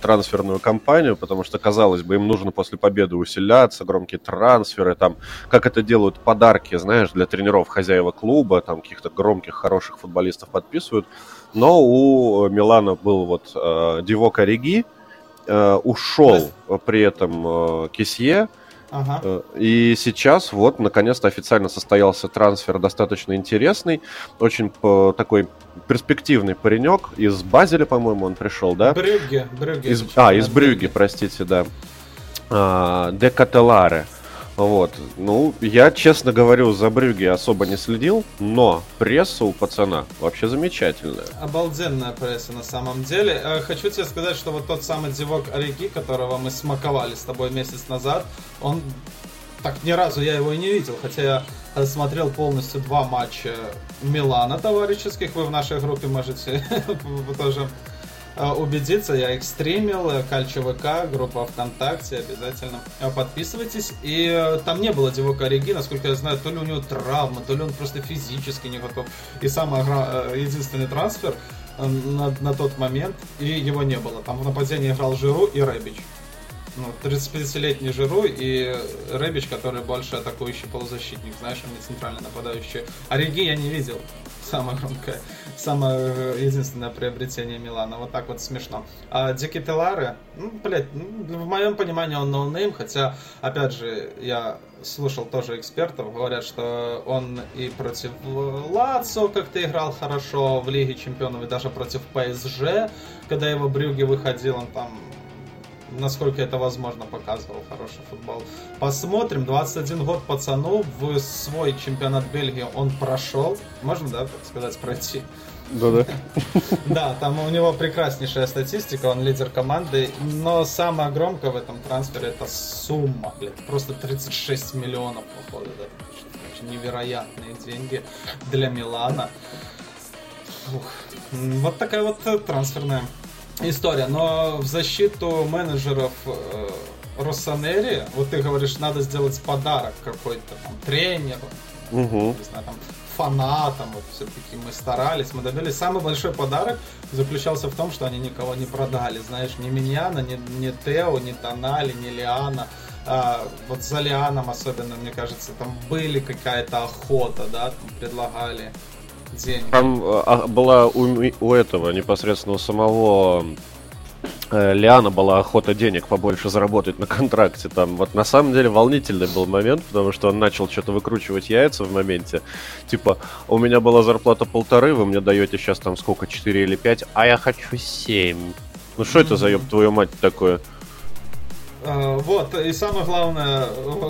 трансферную кампанию, потому что, казалось бы, им нужно после победы усиляться, громкие трансферы, там, как это делают подарки, знаешь, для тренеров хозяева клуба, там, каких-то громких, хороших футболистов подписывают. Но у Милана был вот э, Дивок Ориги, э, ушел при этом э, Кисье, Ага. Э, и сейчас вот, наконец-то официально состоялся трансфер достаточно интересный. Очень по, такой перспективный паренек. Из Базеля, по-моему, он пришел, да? Брюгге. Брюгге из, а, из Брюгге, простите, да. А, Де Кателаре. Вот. Ну, я, честно говорю, за Брюги особо не следил, но пресса у пацана вообще замечательная. Обалденная пресса на самом деле. Э, хочу тебе сказать, что вот тот самый Дивок Ориги, которого мы смаковали с тобой месяц назад, он так ни разу я его и не видел, хотя я смотрел полностью два матча Милана товарищеских. Вы в нашей группе можете *laughs* тоже убедиться, я их стримил, э, Кальчо ВК, группа ВКонтакте, обязательно э, подписывайтесь. И там не было Дивока Ориги, насколько я знаю, то ли у него травма, то ли он просто физически не готов. И самый единственный трансфер на, на тот момент, и его не было. Там в нападении играл Жиру и Рэбич. Ну, 35-летний Жиру и Рэбич, который больше атакующий полузащитник, знаешь, он не центральный нападающий. Ориги я не видел самое громкое, самое единственное приобретение Милана. Вот так вот смешно. А Де Кетеларе, ну, блядь, ну, в моем понимании он ноунейм, хотя, опять же, я слушал тоже экспертов, говорят, что он и против Лацио как-то играл хорошо в Лиге Чемпионов, и даже против ПСЖ, когда его Брюгге выходил, он там насколько это возможно, показывал хороший футбол. Посмотрим. 21 год пацану. В свой чемпионат Бельгии он прошел. Можно, да, так сказать, пройти? Да-да. *laughs* Да, там у него прекраснейшая статистика, он лидер команды, но самое громкое в этом трансфере это сумма, блядь, просто 36 миллионов, походу, да, очень невероятные деньги для Милана. Ух. Вот такая вот трансферная история. Но в защиту менеджеров э, Россонери, вот ты говоришь, надо сделать подарок какой-то там тренеру, угу. не знаю, там фанатам, вот все-таки мы старались, мы добились. Самый большой подарок заключался в том, что они никого не продали, знаешь, ни Миньяна, ни, ни Тео, ни Тонали, ни Лиана. А, вот за Лианом особенно, мне кажется, там были какая-то охота, да, там предлагали денег. Там а, была у, у этого непосредственно у самого э, Лиана была охота денег побольше заработать на контракте. Там вот на самом деле волнительный был момент, потому что он начал что-то выкручивать яйца в моменте. Типа, у меня была зарплата полторы, вы мне даете сейчас там сколько, 4 или 5, а я хочу 7. Ну что это за ёб твою мать такое? Uh, вот, и самое главное,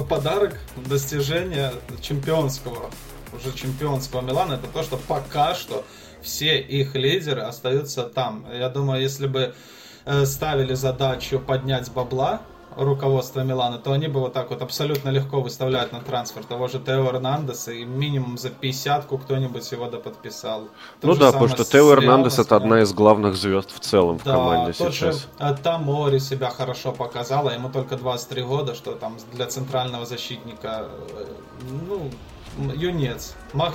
подарок, достижение чемпионского уже чемпионского Милана, это то, что пока что все их лидеры остаются там. Я думаю, если бы э, ставили задачу поднять бабла руководство Милана, то они бы вот так вот абсолютно легко выставляют на трансфер того же Тео Эрнандеса, и минимум за 50-ку кто-нибудь его доподписал. То ну да, потому что Тео Эрнандес это одна из главных звезд в целом да, в команде тот сейчас. Же э, Тамори себя хорошо показала, ему только 23 года, что там для центрального защитника, э, ну, юнец.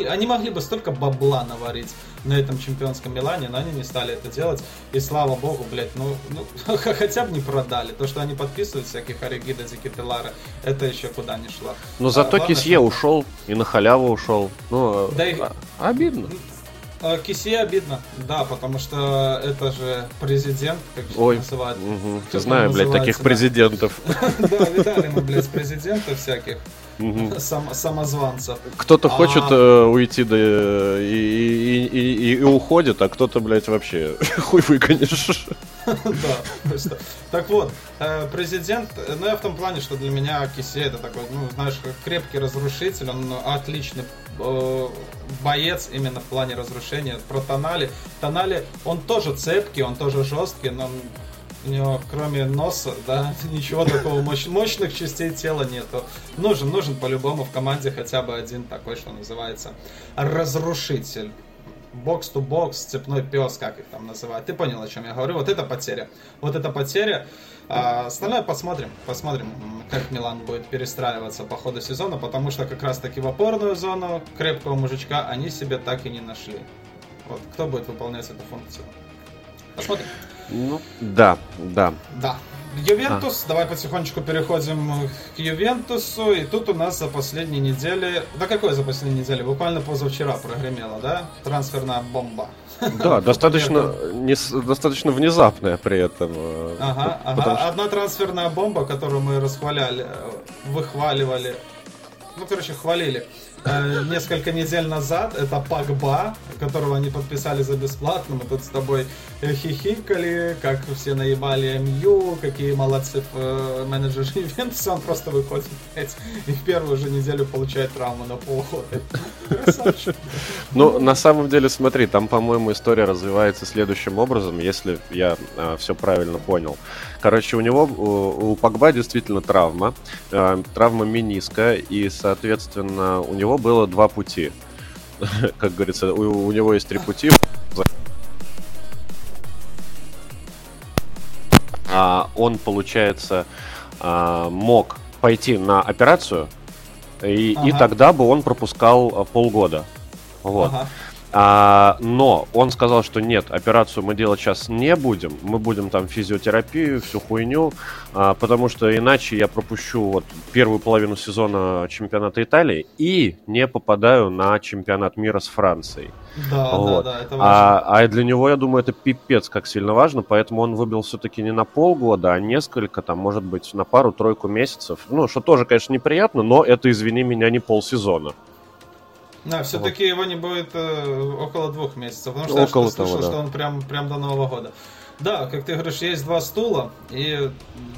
Они могли бы столько бабла наварить на этом чемпионском Милане, но они не стали это делать. И слава богу, блядь, ну, ну *laughs* хотя бы не продали. То, что они подписывают всяких Оригида, Зикипелара, это еще куда не шло. Но зато а, Кисье что... ушел и на халяву ушел. Ну, да и... А, обидно. А, Кисье обидно, да, потому что это же президент, как Ой, называют. Угу. Ты знаешь, блядь, таких президентов. *laughs* Да, видали мы, блядь, президентов всяких угу. *laughs* сам, самозванцев. Кто-то а... хочет э, уйти да, и, и, и, и, уходит, а кто-то, блядь, вообще *laughs* хуй выкинешь. *laughs* Да, просто. Так вот, э, президент, ну я в том плане, что для меня Кисе это такой, ну, знаешь, крепкий разрушитель, он отличный э, боец именно в плане разрушения. Про Тонали. Тонали, он тоже цепкий, он тоже жесткий, но у него кроме носа, да, *laughs* ничего такого мощ, мощных частей тела нету. Нужен, нужен по-любому в команде хотя бы один такой, что называется, разрушитель. Бокс-то-бокс, цепной пес, как их там называют. Ты понял, о чем я говорю? Вот это потеря. Вот это потеря. А остальное посмотрим. Посмотрим, как Милан будет перестраиваться по ходу сезона, потому что как раз таки в опорную зону крепкого мужичка они себе так и не нашли. Вот кто будет выполнять эту функцию? Посмотрим. Ну, да, да. Да. Ювентус, а. давай потихонечку переходим к Ювентусу. И тут у нас за последние недели... Да какой за последние недели? Буквально позавчера прогремела, да? Трансферная бомба. Да, *laughs* достаточно, не, достаточно внезапная при этом. Э, ага, ага. Что... Одна трансферная бомба, которую мы расхваляли, э, выхваливали, ну, короче, хвалили несколько недель назад. Это Пагба, которого они подписали за бесплатно. Мы тут с тобой хихикали, как все наебали МЮ, какие молодцы э, менеджеры *laughs* Ювентуса. Он просто выходит, блядь, и в первую же неделю получает травму на полгода. Ну, на самом деле, смотри, там, по-моему, история развивается следующим образом, если я э, все правильно понял. Короче, у него, у, Погба действительно травма, э, травма миниска, и, соответственно, у него было два пути. *laughs* Как говорится, у, у него есть три пути. А, он, получается, а, мог пойти на операцию, и, ага. и тогда бы он пропускал полгода. Вот. Ага. А, но он сказал, что нет, операцию мы делать сейчас не будем, мы будем там физиотерапию, всю хуйню, а, потому что иначе я пропущу вот первую половину сезона чемпионата Италии и не попадаю на чемпионат мира с Францией. Да, вот. да, да, это важно. А, а для него, я думаю, это пипец как сильно важно, поэтому он выбил все-таки не на полгода, а несколько, там, может быть, на пару-тройку месяцев. Ну, что тоже, конечно, неприятно, но это, извини меня, не полсезона. Да, все-таки вот. его не будет э, около двух месяцев, потому что около я слышал, да. что он прям, прям до Нового года. Да, как ты говоришь, есть два стула, и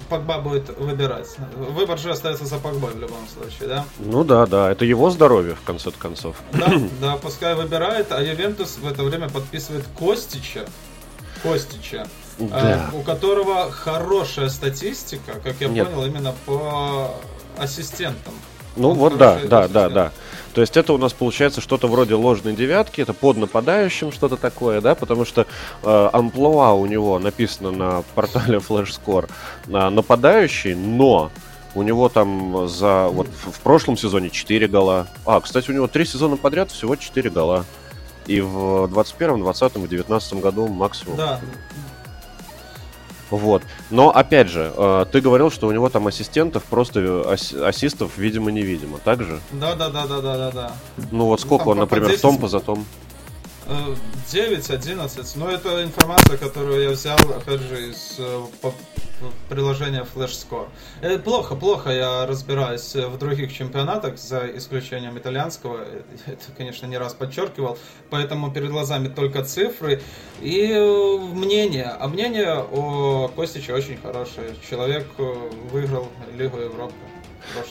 Погба будет выбирать. Выбор же остается за Погбой в любом случае, да? Ну да, да, это его здоровье, в конце концов. Да, *clears throat* да, пускай выбирает, а Ювентус в это время подписывает Костича. Костича. Э, да. Э, у которого хорошая статистика, как я Нет. понял, именно по ассистентам. Ну он вот да, да, да, да. То есть это у нас получается что-то вроде ложной девятки, это под нападающим что-то такое, да, потому что э, амплуа у него написано на портале FlashScore э, нападающий, но у него там за вот в, прошлом сезоне 4 гола. А, кстати, у него 3 сезона подряд всего 4 гола. И в 21, 20 и 19 году максимум. Да, вот. Но, опять же, э, ты говорил, что у него там ассистентов, просто ас- ассистов, видимо-невидимо, так же? Да, да, да, да, да, да, да. Ну вот сколько ну, он, например, 10... том за том? 9, 11. Но это информация, которую я взял, опять же, из э, приложение FlashScore. Это плохо, плохо я разбираюсь в других чемпионатах, за исключением итальянского. Это, конечно, не раз подчеркивал. Поэтому перед глазами только цифры и э, мнение. А мнение о Костиче очень хорошее. Человек э, выиграл Лигу Европы.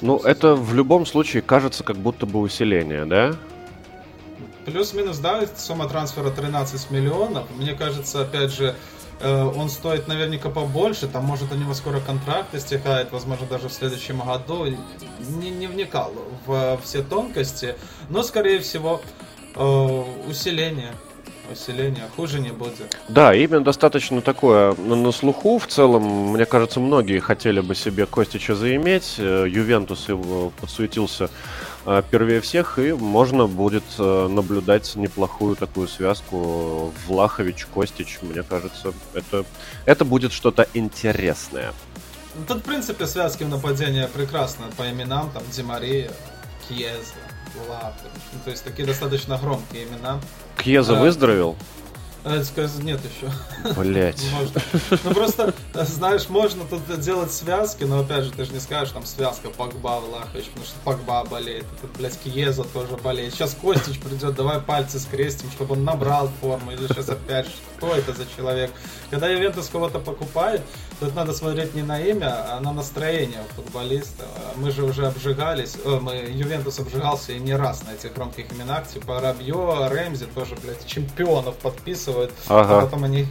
Ну, это в любом случае кажется как будто бы усиление, да? Плюс-минус, да, сумма трансфера 13 миллионов. Мне кажется, опять же, э, он стоит наверняка побольше, там может у него скоро контракт истекает, возможно даже в следующем году. Не, не вникал в все тонкости, но скорее всего э, усиление усиление, хуже не будет. Да, именно достаточно такое на, слуху. В целом, мне кажется, многие хотели бы себе Костича заиметь. Э, Ювентус его подсуетился первее всех, и можно будет э, наблюдать неплохую такую связку Влахович, Костич. Мне кажется, это, это будет что-то интересное. Ну, тут, в принципе, связки в нападении прекрасны по именам, там, Димария, Кьеза, Влахович. Ну, то есть такие достаточно громкие имена. Кьеза а, выздоровел? А, нет еще. Блять. *laughs* Ну просто, знаешь, можно тут делать связки, но опять же, ты же не скажешь, там связка Погба Влахович, потому что Погба болеет, этот, блядь, Киеза тоже болеет. Сейчас Костич придет, давай пальцы скрестим, чтобы он набрал форму, или сейчас опять, что это за человек. Когда Ювентус кого-то покупает, Тут надо смотреть не на имя, а на настроение футболиста. Мы же уже обжигались, о, мы, Ювентус обжигался и не раз на этих громких именах, типа Рабьо, Рэмзи тоже, блядь, чемпионов подписывают, ага. а потом они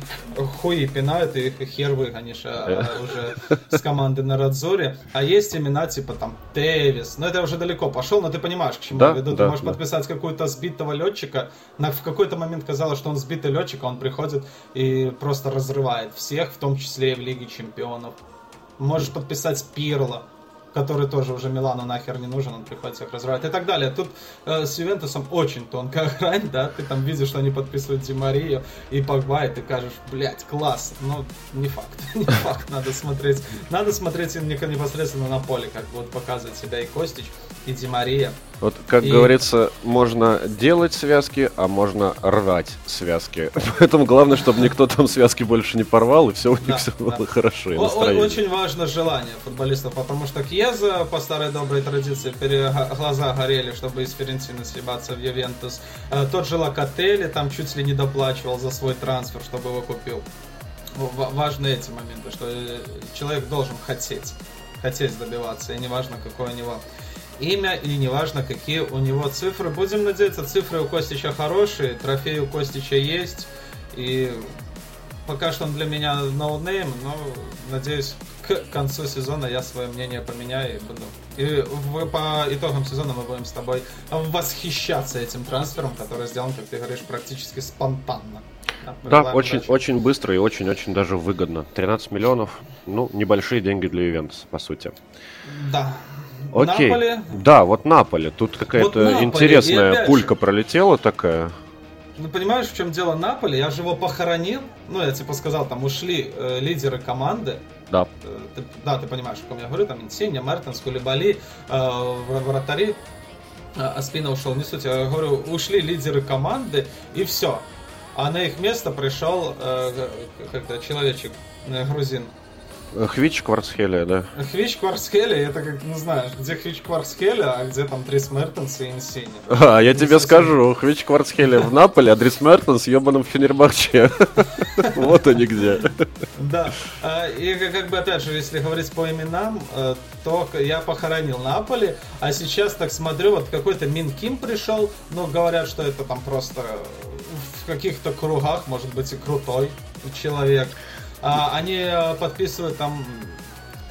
хуи пинают, и их хер выгонишь а, а уже с команды на Радзоре. А есть имена типа там Тевис, но это уже далеко пошел, но ты понимаешь, к чему да? я веду. Да, ты можешь да. подписать какого-то сбитого летчика, на, в какой-то момент казалось, что он сбитый летчик, а он приходит и просто разрывает всех, в том числе и в Лиге чемпионов. Можешь подписать Пирло, который тоже уже Милану нахер не нужен, он приходит всех разрывать и так далее. Тут э, с Ювентусом очень тонкая *laughs* грань, да, ты там видишь, что они подписывают Ди Марию и Погба, и ты кажешь, блядь, класс, но не факт, *laughs* не факт, надо смотреть, надо смотреть непосредственно на поле, как вот показывает себя и Костич, и Ди Мария. Вот, как и... говорится, можно делать связки, а можно рвать связки. *laughs* Поэтому главное, чтобы никто там связки больше не порвал, и все у них да, все да. было хорошо. И Очень важно желание футболистов, потому что Кьеза, по старой доброй традиции, глаза горели, чтобы из Ферентина съебаться в Ювентус. Э, тот же Локотели там чуть ли не доплачивал за свой трансфер, чтобы его купил. Важны эти моменты, что э, человек должен хотеть, хотеть добиваться, и неважно, какой у него имя или неважно какие у него цифры. Будем надеяться, цифры у Костича хорошие, трофей у Костича есть. И пока что он для меня ноунейм, но надеюсь, к концу сезона я свое мнение поменяю и буду. И в, по итогам сезона мы будем с тобой восхищаться этим трансфером, который сделан, как ты говоришь, практически спонтанно. Да, да очень, очень быстро и очень-очень даже выгодно. 13 миллионов, ну, небольшие деньги для Ювентуса, по сути. Да, Окей. Наполи. Да, вот Наполи. Тут какая-то вот интересная пулька же, пролетела такая. Ну, понимаешь, в чем дело Наполе? Я же его похоронил. Ну, я типа сказал, там ушли э, лидеры команды. Да. Э, ты, да, ты понимаешь, о ком я говорю. Там Инсинья, Мертенс, Кулибали, э, вратари. Э, Аспина ушел, не суть. Я говорю, ушли лидеры команды, и все. А на их место пришел э, как-то человечек, э, грузин. Хвич Кварцхелия, да. Хвич Кварцхелия, это как, не знаю, где Хвич Кварцхелия, а где там Трис Мертенс и Инсини. *laughs* А, я тебе скажу, Хвич Кварцхелия в Наполе, а Трис Мертенс ебаном в Фенербахче. *laughs* Вот они где. Да, а, и как бы, опять же, если говорить по именам, э, то я похоронил Наполе, а сейчас так смотрю, вот какой-то Мин Ким пришел, но говорят, что это там просто в каких-то кругах, может быть, и крутой человек а, они э, подписывают там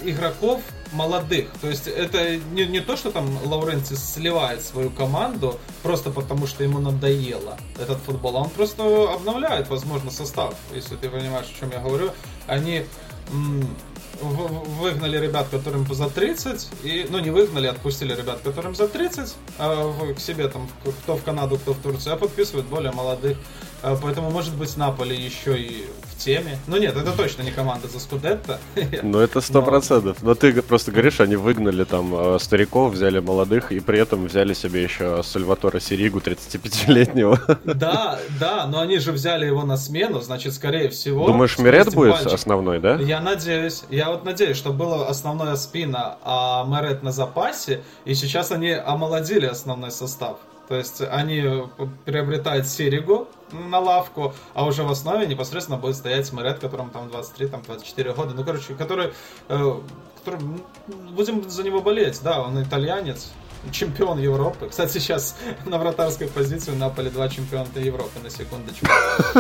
игроков молодых. То есть это не, не то, что там Лауренци сливает свою команду просто потому, что ему надоело этот футбол, а он просто обновляет, возможно, состав, если ты понимаешь, о чем я говорю. Они выгнали ребят, которым за 30, и, ну не выгнали, отпустили ребят, которым за 30, а к себе там, кто в Канаду, кто в Турцию, а подписывают более молодых. А, поэтому, может быть, Наполе еще и в теме. Ну нет, это точно не команда за Скудетто. *laughs* Ну это сто процентов. Но ты просто говоришь, они выгнали там а, стариков, взяли молодых, и при этом взяли себе еще Сальватора Сиригу, 35-летнего. *laughs* Да, да, но они же взяли его на смену, значит, скорее всего... Думаешь, Мирет будет основной, да? Я надеюсь. Я вот надеюсь, что было основное спина, а Мэрет на запасе, и сейчас они омолодили основной состав. То есть они приобретают Серегу на лавку, а уже в основе непосредственно будет стоять Мэрет, которому там 23, там 24 года. Ну, короче, который, э, который будем за него болеть, да, он итальянец, чемпион Европы. Кстати, сейчас *laughs* на вратарской позиции у Наполи два чемпиона Европы, на секундочку.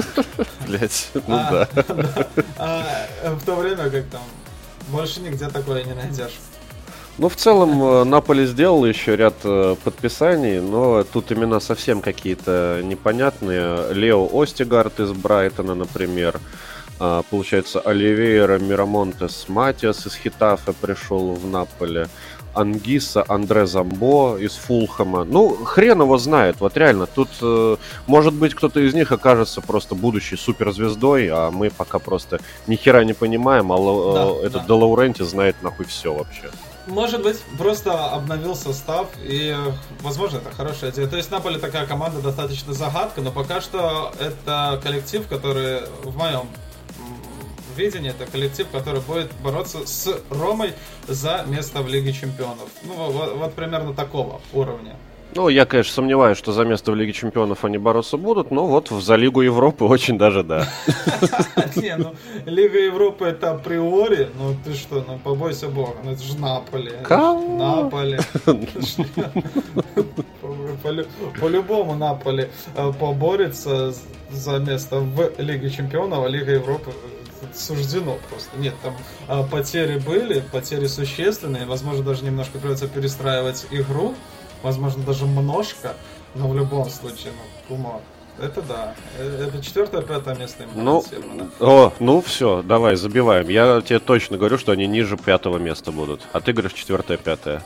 *laughs* Блять, ну а, да. *laughs* А, в то время как там больше нигде такое не найдешь. Ну, в целом, э, Наполи сделал еще ряд э, подписаний, но тут имена совсем какие-то непонятные. Лео Остигард из Брайтона, например. А, получается, Оливейра Мирамонтес Матиас из Хитафа пришел в Наполе. Ангиса, Андре Замбо из Фулхама. Ну, хрен его знает, вот реально. Тут, э, может быть, кто-то из них окажется просто будущей суперзвездой, а мы пока просто ни хера не понимаем, а да, этот да. Делауренти знает нахуй все вообще. Может быть, просто обновил состав, и, возможно, это хорошая идея. То есть Наполе такая команда достаточно загадка, но пока что это коллектив, который в моем видении, это коллектив, который будет бороться с Ромой за место в Лиге Чемпионов. Ну, вот, вот примерно такого уровня. Ну, я, конечно, сомневаюсь, что за место в Лиге Чемпионов они бороться будут, но вот за Лигу Европы очень даже да. *laughs* Не, ну, Лига Европы это априори, ну ты что, ну побойся бога, ну это же Наполи. Наполи. По-любому Наполи э, поборется за место в Лиге Чемпионов, а Лига Европы суждено просто. Нет, там а, потери были, потери существенные, возможно, даже немножко придется перестраивать игру, возможно, даже множко, но в любом случае, ну, Кумо, это да. Э, это четвертое, пятое место Ну, о, ну все, давай, забиваем. Я тебе точно говорю, что они ниже пятого места будут. А ты говоришь четвертое, пятое.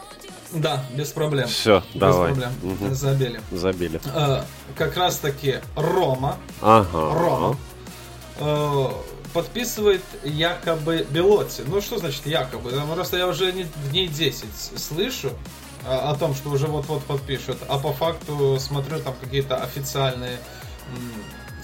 Да, без проблем. Все, без давай. проблем. Угу. Забили. Забили. А, как раз таки Рома. Ага. Рома. А, подписывает якобы Белотти. Ну, что значит якобы? Просто я уже дней 10 слышу, о том, что уже вот-вот подпишут, а по факту смотрю там какие-то официальные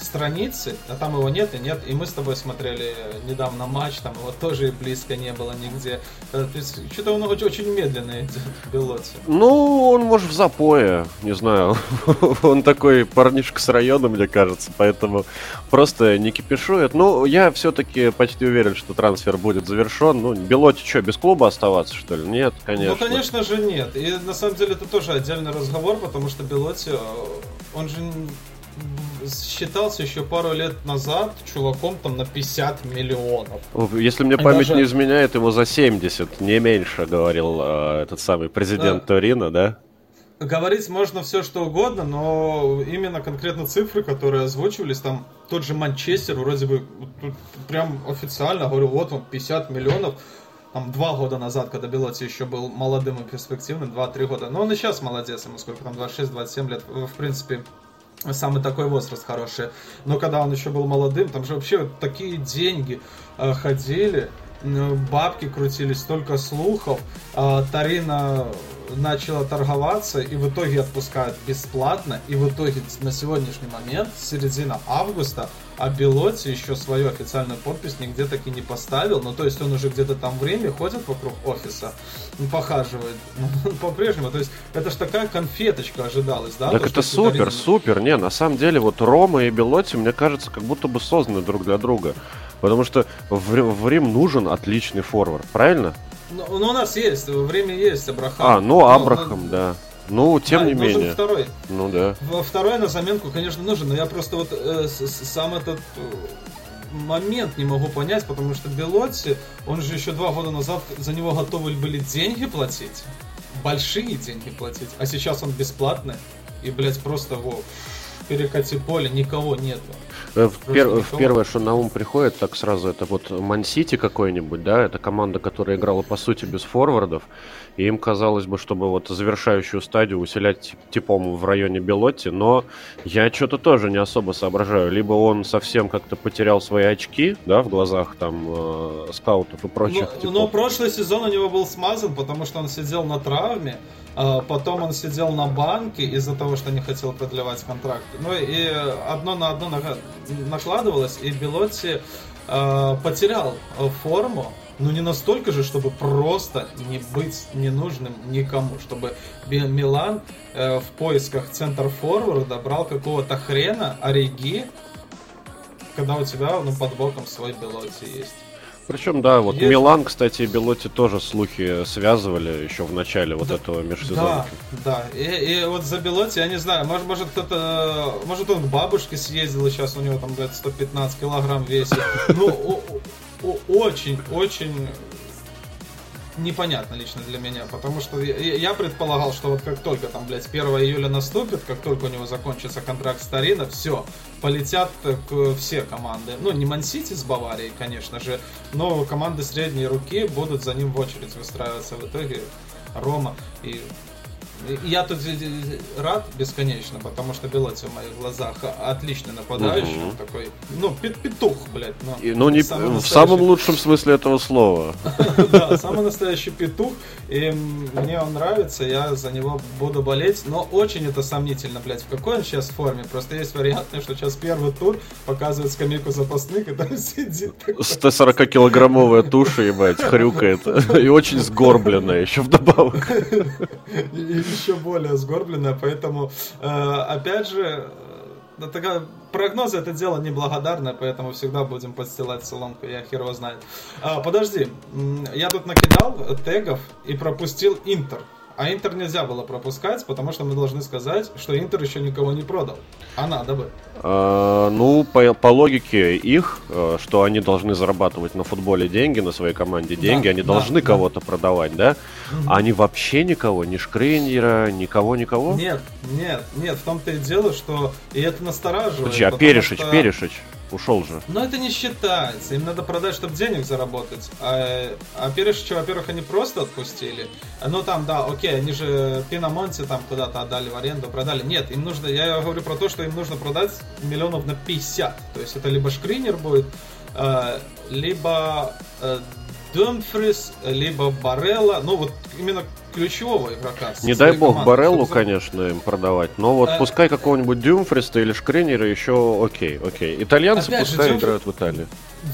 страницы, а там его нет и нет. И мы с тобой смотрели недавно матч, там его тоже и близко не было нигде. Э, что-то он очень, очень медленно идет, Белоти. Ну, он может в запое, не знаю. *laughs* он такой парнишка с района, мне кажется, поэтому просто не кипишует. Ну, я все-таки почти уверен, что трансфер будет завершен. Ну, Белоти что, без клуба оставаться, что ли? Нет, конечно. Ну, конечно же, нет. И на самом деле это тоже отдельный разговор, потому что Белоти, э, он же считался еще пару лет назад чуваком там на 50 миллионов. Если мне память Даже... не изменяет, его за 70, не меньше, говорил э, этот самый президент да. Торино, да? Говорить можно все что угодно, но именно конкретно цифры, которые озвучивались, там тот же Манчестер вроде бы прям официально говорю, вот он 50 миллионов, там два года назад, когда Белоти еще был молодым и перспективным, два-три года. Но он и сейчас молодец, ему сколько там, 26-27 лет, в принципе, самый такой возраст хороший. Но когда он еще был молодым, там же вообще такие деньги э, ходили, бабки крутились, столько слухов. Э, Тарина начала торговаться и в итоге отпускают бесплатно. И в итоге на сегодняшний момент, середина августа, а Белоти еще свою официальную подпись нигде таки не поставил. Ну, то есть он уже где-то там в Риме ходит вокруг офиса, похаживает. *laughs* Ну, по-прежнему. То есть это ж такая конфеточка ожидалась, да? Так то, это супер, супер. Не, на самом деле вот Рома и Белоти, мне кажется, как будто бы созданы друг для друга. Потому что в, в Рим нужен отличный форвард, правильно? Ну, ну, у нас есть, время есть, Абрахам. А, ну, Абрахам, ну, да. Ну, тем а, не нужен менее. второй. Ну да. Второй на заменку, конечно, нужен, но я просто вот э, сам этот э, момент не могу понять, потому что Белотти, он же еще два года назад за него готовы были деньги платить, большие деньги платить, а сейчас он бесплатный, и, блядь, просто во, перекати поле, никого нету. Э, в пер... Первое, что на ум приходит, так сразу, это вот Ман-Сити какой-нибудь, да, это команда, которая играла, по сути, без форвардов, и им казалось бы, чтобы вот завершающую стадию усилять типом в районе Белотти, но я что-то тоже не особо соображаю. Либо он совсем как-то потерял свои очки, да, в глазах там э, скаутов и прочих. Но, но прошлый сезон у него был смазан, потому что он сидел на травме, потом он сидел на банке из-за того, что не хотел продлевать контракт. Ну и одно на одно накладывалось, и Белотти э, потерял форму, но не настолько же, чтобы просто не быть ненужным никому, чтобы Милан э, в поисках центр форварда брал какого-то хрена, Ориги, когда у тебя ну, под боком свой Белотти есть. Причем, да, вот Есть... Милан, кстати, и Белоти тоже слухи связывали еще в начале вот да, этого межсезонья. Да, да. И, и вот за Белоти, я не знаю, может, может кто-то, может он к бабушке съездил, и сейчас у него там, блядь, 115 килограмм весит. Ну, очень, очень непонятно лично для меня, потому что я, предполагал, что вот как только там, блядь, 1 июля наступит, как только у него закончится контракт Старина, все, полетят все команды. Ну, не Мансити с Баварией, конечно же, но команды средней руки будут за ним в очередь выстраиваться в итоге. Рома и я тут рад бесконечно, потому что Белоти в моих глазах отличный нападающий, угу. такой, ну, петух, блядь. Но и, ну, не в самом лучшем смысле этого слова. *laughs* Да, самый настоящий петух, и мне он нравится, я за него буду болеть, но очень это сомнительно, блядь, в какой он сейчас форме. Просто есть вариант, что сейчас первый тур показывает скамейку запасных, и там *laughs* сидит 140-килограммовая туша, ебать, хрюкает, *laughs* и очень сгорбленная еще вдобавок еще более сгорбленная, поэтому, э, опять же, да, такая, прогнозы это дело неблагодарное, поэтому всегда будем подстилать соломку, я хер его знает. А, подожди, я тут накидал тегов и пропустил Интер. А Интер нельзя было пропускать, потому что мы должны сказать, что Интер еще никого не продал. А надо бы. А, ну, по, по логике их, э, что они должны зарабатывать на футболе деньги, на своей команде деньги, да, они да, должны да. кого-то продавать, да? Угу. А они вообще никого, ни Шкринера, никого, никого? Нет, нет, нет, в том-то и дело, что и это настораживает. Подожди, а Перешич, что... Перешич? Ушел же. Но это не считается. Им надо продать, чтобы денег заработать. А, а Перешича, во-первых, они просто отпустили. Ну там, да, окей, они же Пинамонте там куда-то отдали в аренду, продали. Нет, им нужно, я говорю про то, что им нужно продать миллионов на 50. То есть это либо Шкринер будет, э, либо э, Думфрис, либо Барелла. Ну вот именно ключевого игрока. Не дай бог команды, Бареллу, конечно, им продавать, но вот а... пускай какого-нибудь Дюмфриста или Шкренера еще окей, окей. Итальянцы Опять пускай же, играют в Италии.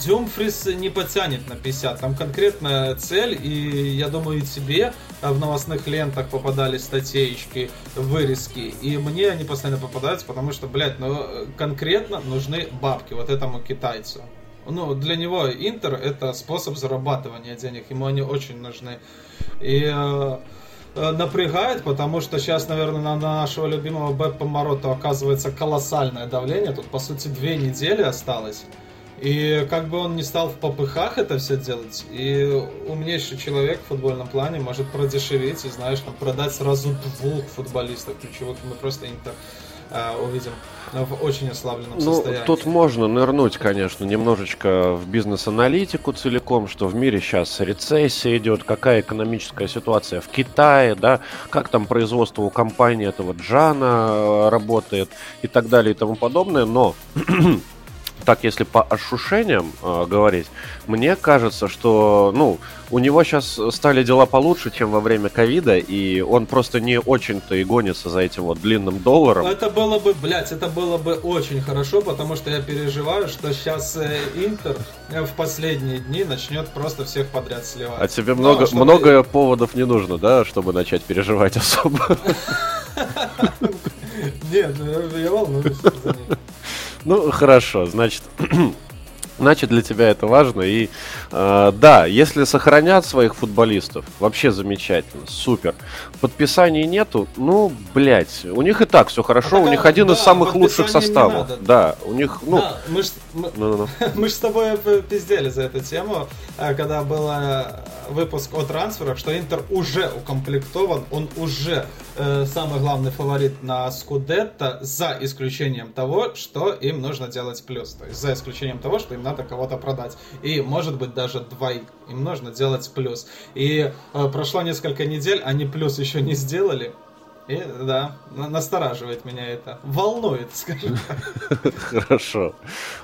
Дюмфрис не потянет на 50, там конкретная цель, и я думаю, и тебе в новостных лентах попадались статейки, вырезки, и мне они постоянно попадаются, потому что, блядь, ну конкретно нужны бабки вот этому китайцу. Ну, для него Интер это способ зарабатывания денег, ему они очень нужны. И э, э, напрягает, потому что сейчас, наверное, на нашего любимого Беппа Морото оказывается колоссальное давление. Тут, по сути, две недели осталось. И как бы он не стал в попыхах это все делать, и умнейший человек в футбольном плане может продешевить и, знаешь, там, продать сразу двух футболистов ключевых, мы просто Интер э, увидим в очень ослабленном ну, состоянии. Тут можно нырнуть, конечно, немножечко в бизнес-аналитику целиком, что в мире сейчас рецессия идет, какая экономическая ситуация в Китае, да, как там производство у компании этого Джана э, работает и так далее и тому подобное, но *clears throat* так, если по ощущениям э, говорить, мне кажется, что, ну, у него сейчас стали дела получше, чем во время ковида, и он просто не очень-то и гонится за этим вот длинным долларом. Это было бы, блядь, это было бы очень хорошо, потому что я переживаю, что сейчас э, Интер э, в последние дни начнет просто всех подряд сливать. А тебе много, чтобы... много поводов не нужно, да, чтобы начать переживать особо? *laughs* Нет, ну, я волнуюсь за них. Ну, хорошо, значит, *clears throat* Значит, для тебя это важно. И э, да, если сохранят своих футболистов, вообще замечательно, супер. Подписаний нету, ну, блядь, у них и так все хорошо, а у них один да, из самых лучших составов. Да, у них, ну... Да, мы, ж, мы, ну, ну. *laughs* мы ж с тобой пиздели за эту тему, э, когда был выпуск о трансферах, что Интер уже укомплектован, он уже э, самый главный фаворит на Скудетто, за исключением того, что им нужно делать плюс. То есть за исключением того, что им надо кого-то продать. И может быть даже двоих. Им нужно делать плюс. И э, прошло несколько недель, они плюс еще не сделали. И, да, настораживает меня это. Волнует, скажем так. *laughs* Хорошо.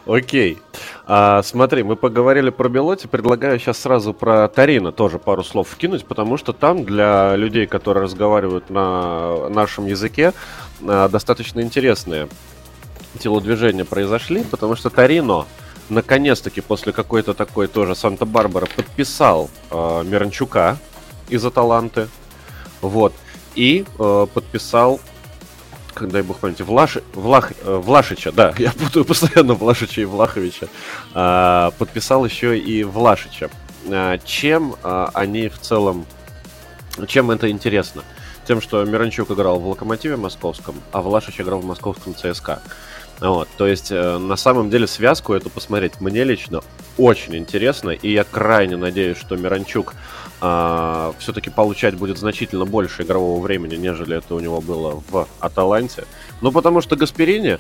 Окей. А, смотри, мы поговорили про Белоти. Предлагаю сейчас сразу про Тарина тоже пару слов вкинуть, потому что там для людей, которые разговаривают на нашем языке, а, достаточно интересные телодвижения произошли, потому что Тарино наконец-таки после какой-то такой тоже Санта-Барбара подписал э, Миранчука из Аталанты. Вот. И э, подписал дай бог памяти, Влаш, Влах, э, Влашича, да, *laughs* я путаю постоянно Влашича и Влаховича, э, подписал еще и Влашича. Э, чем э, они в целом, чем это интересно? Тем, что Миранчук играл в Локомотиве московском, а Влашич играл в московском ЦСКА. Вот, то есть, э, на самом деле, связку эту посмотреть мне лично очень интересно, и я крайне надеюсь, что Миранчук э, все-таки получать будет значительно больше игрового времени, нежели это у него было в Аталанте. Ну, потому что Гасперини,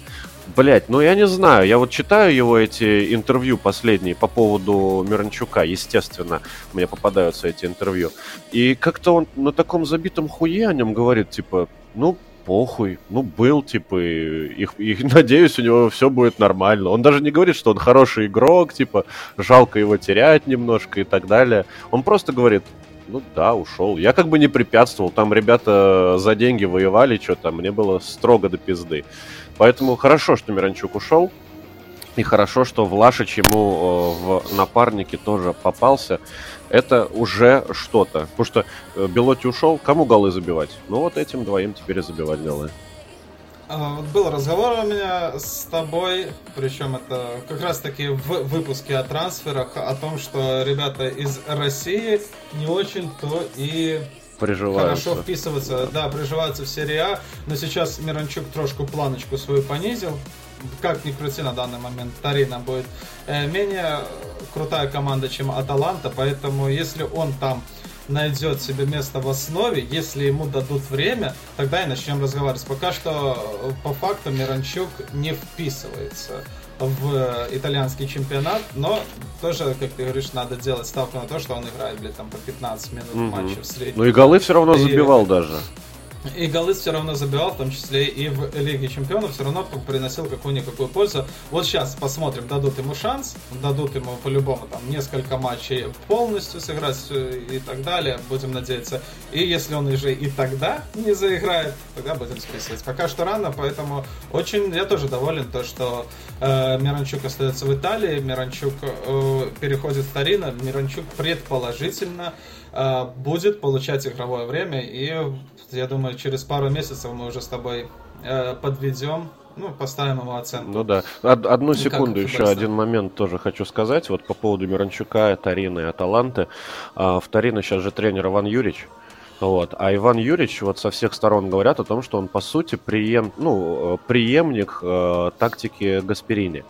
блять, ну я не знаю, я вот читаю его эти интервью последние по поводу Миранчука, естественно, мне попадаются эти интервью, и как-то он на таком забитом хуе о нем говорит, типа, ну, похуй. Ну, был, типа, и, и, и *laughs* надеюсь, у него все будет нормально. Он даже не говорит, что он хороший игрок, типа, жалко его терять немножко и так далее. Он просто говорит, ну да, ушел. Я как бы не препятствовал. Там ребята за деньги воевали, что-то. Мне было строго до пизды. Поэтому хорошо, что Миранчук ушел. И хорошо, что Влашич ему э, в напарнике тоже попался это уже что-то. Потому что э, Белоти ушел, кому голы забивать? Ну вот этим двоим теперь и забивать голы. А, был разговор у меня с тобой, причем это как раз таки в выпуске о трансферах, о том, что ребята из России не очень-то и приживаются. хорошо вписываются, да. приживаются в серии А, но сейчас Миранчук трошку планочку свою понизил, как ни крути на данный момент, Тарина будет э, менее крутая команда, чем Аталанта, поэтому если он там найдет себе место в основе, если ему дадут время, тогда и начнем разговаривать. Пока что, э, по факту, Миранчук не вписывается в итальянский чемпионат, но тоже, как ты говоришь, надо делать ставку на то, что он играет, блядь, там по 15 минут угу. матча в среднем. Ну и голы все равно забивал и... даже. И голы все равно забивал, в том числе и в Лиге Чемпионов, все равно приносил какую-никакую пользу. Вот сейчас посмотрим, дадут ему шанс, дадут ему по-любому там несколько матчей полностью сыграть и так далее, будем надеяться. И если он уже и тогда не заиграет, тогда будем списывать. Пока что рано, поэтому очень я тоже доволен то, что э, Миранчук остается в Италии, Миранчук э, переходит в Торино, Миранчук предположительно э, будет получать игровое время и я думаю, через пару месяцев мы уже с тобой э, подведем ну, поставим ему оценку. Ну да. Од- одну секунду, еще один момент тоже хочу сказать. Вот по поводу Миранчука, Тарины и Аталанты. А, в Тарино сейчас же тренер Иван Юрьевич. Вот. А Иван Юрьевич вот со всех сторон говорят о том, что он, по сути, преем, ну, э, преемник э, тактики Гасперини.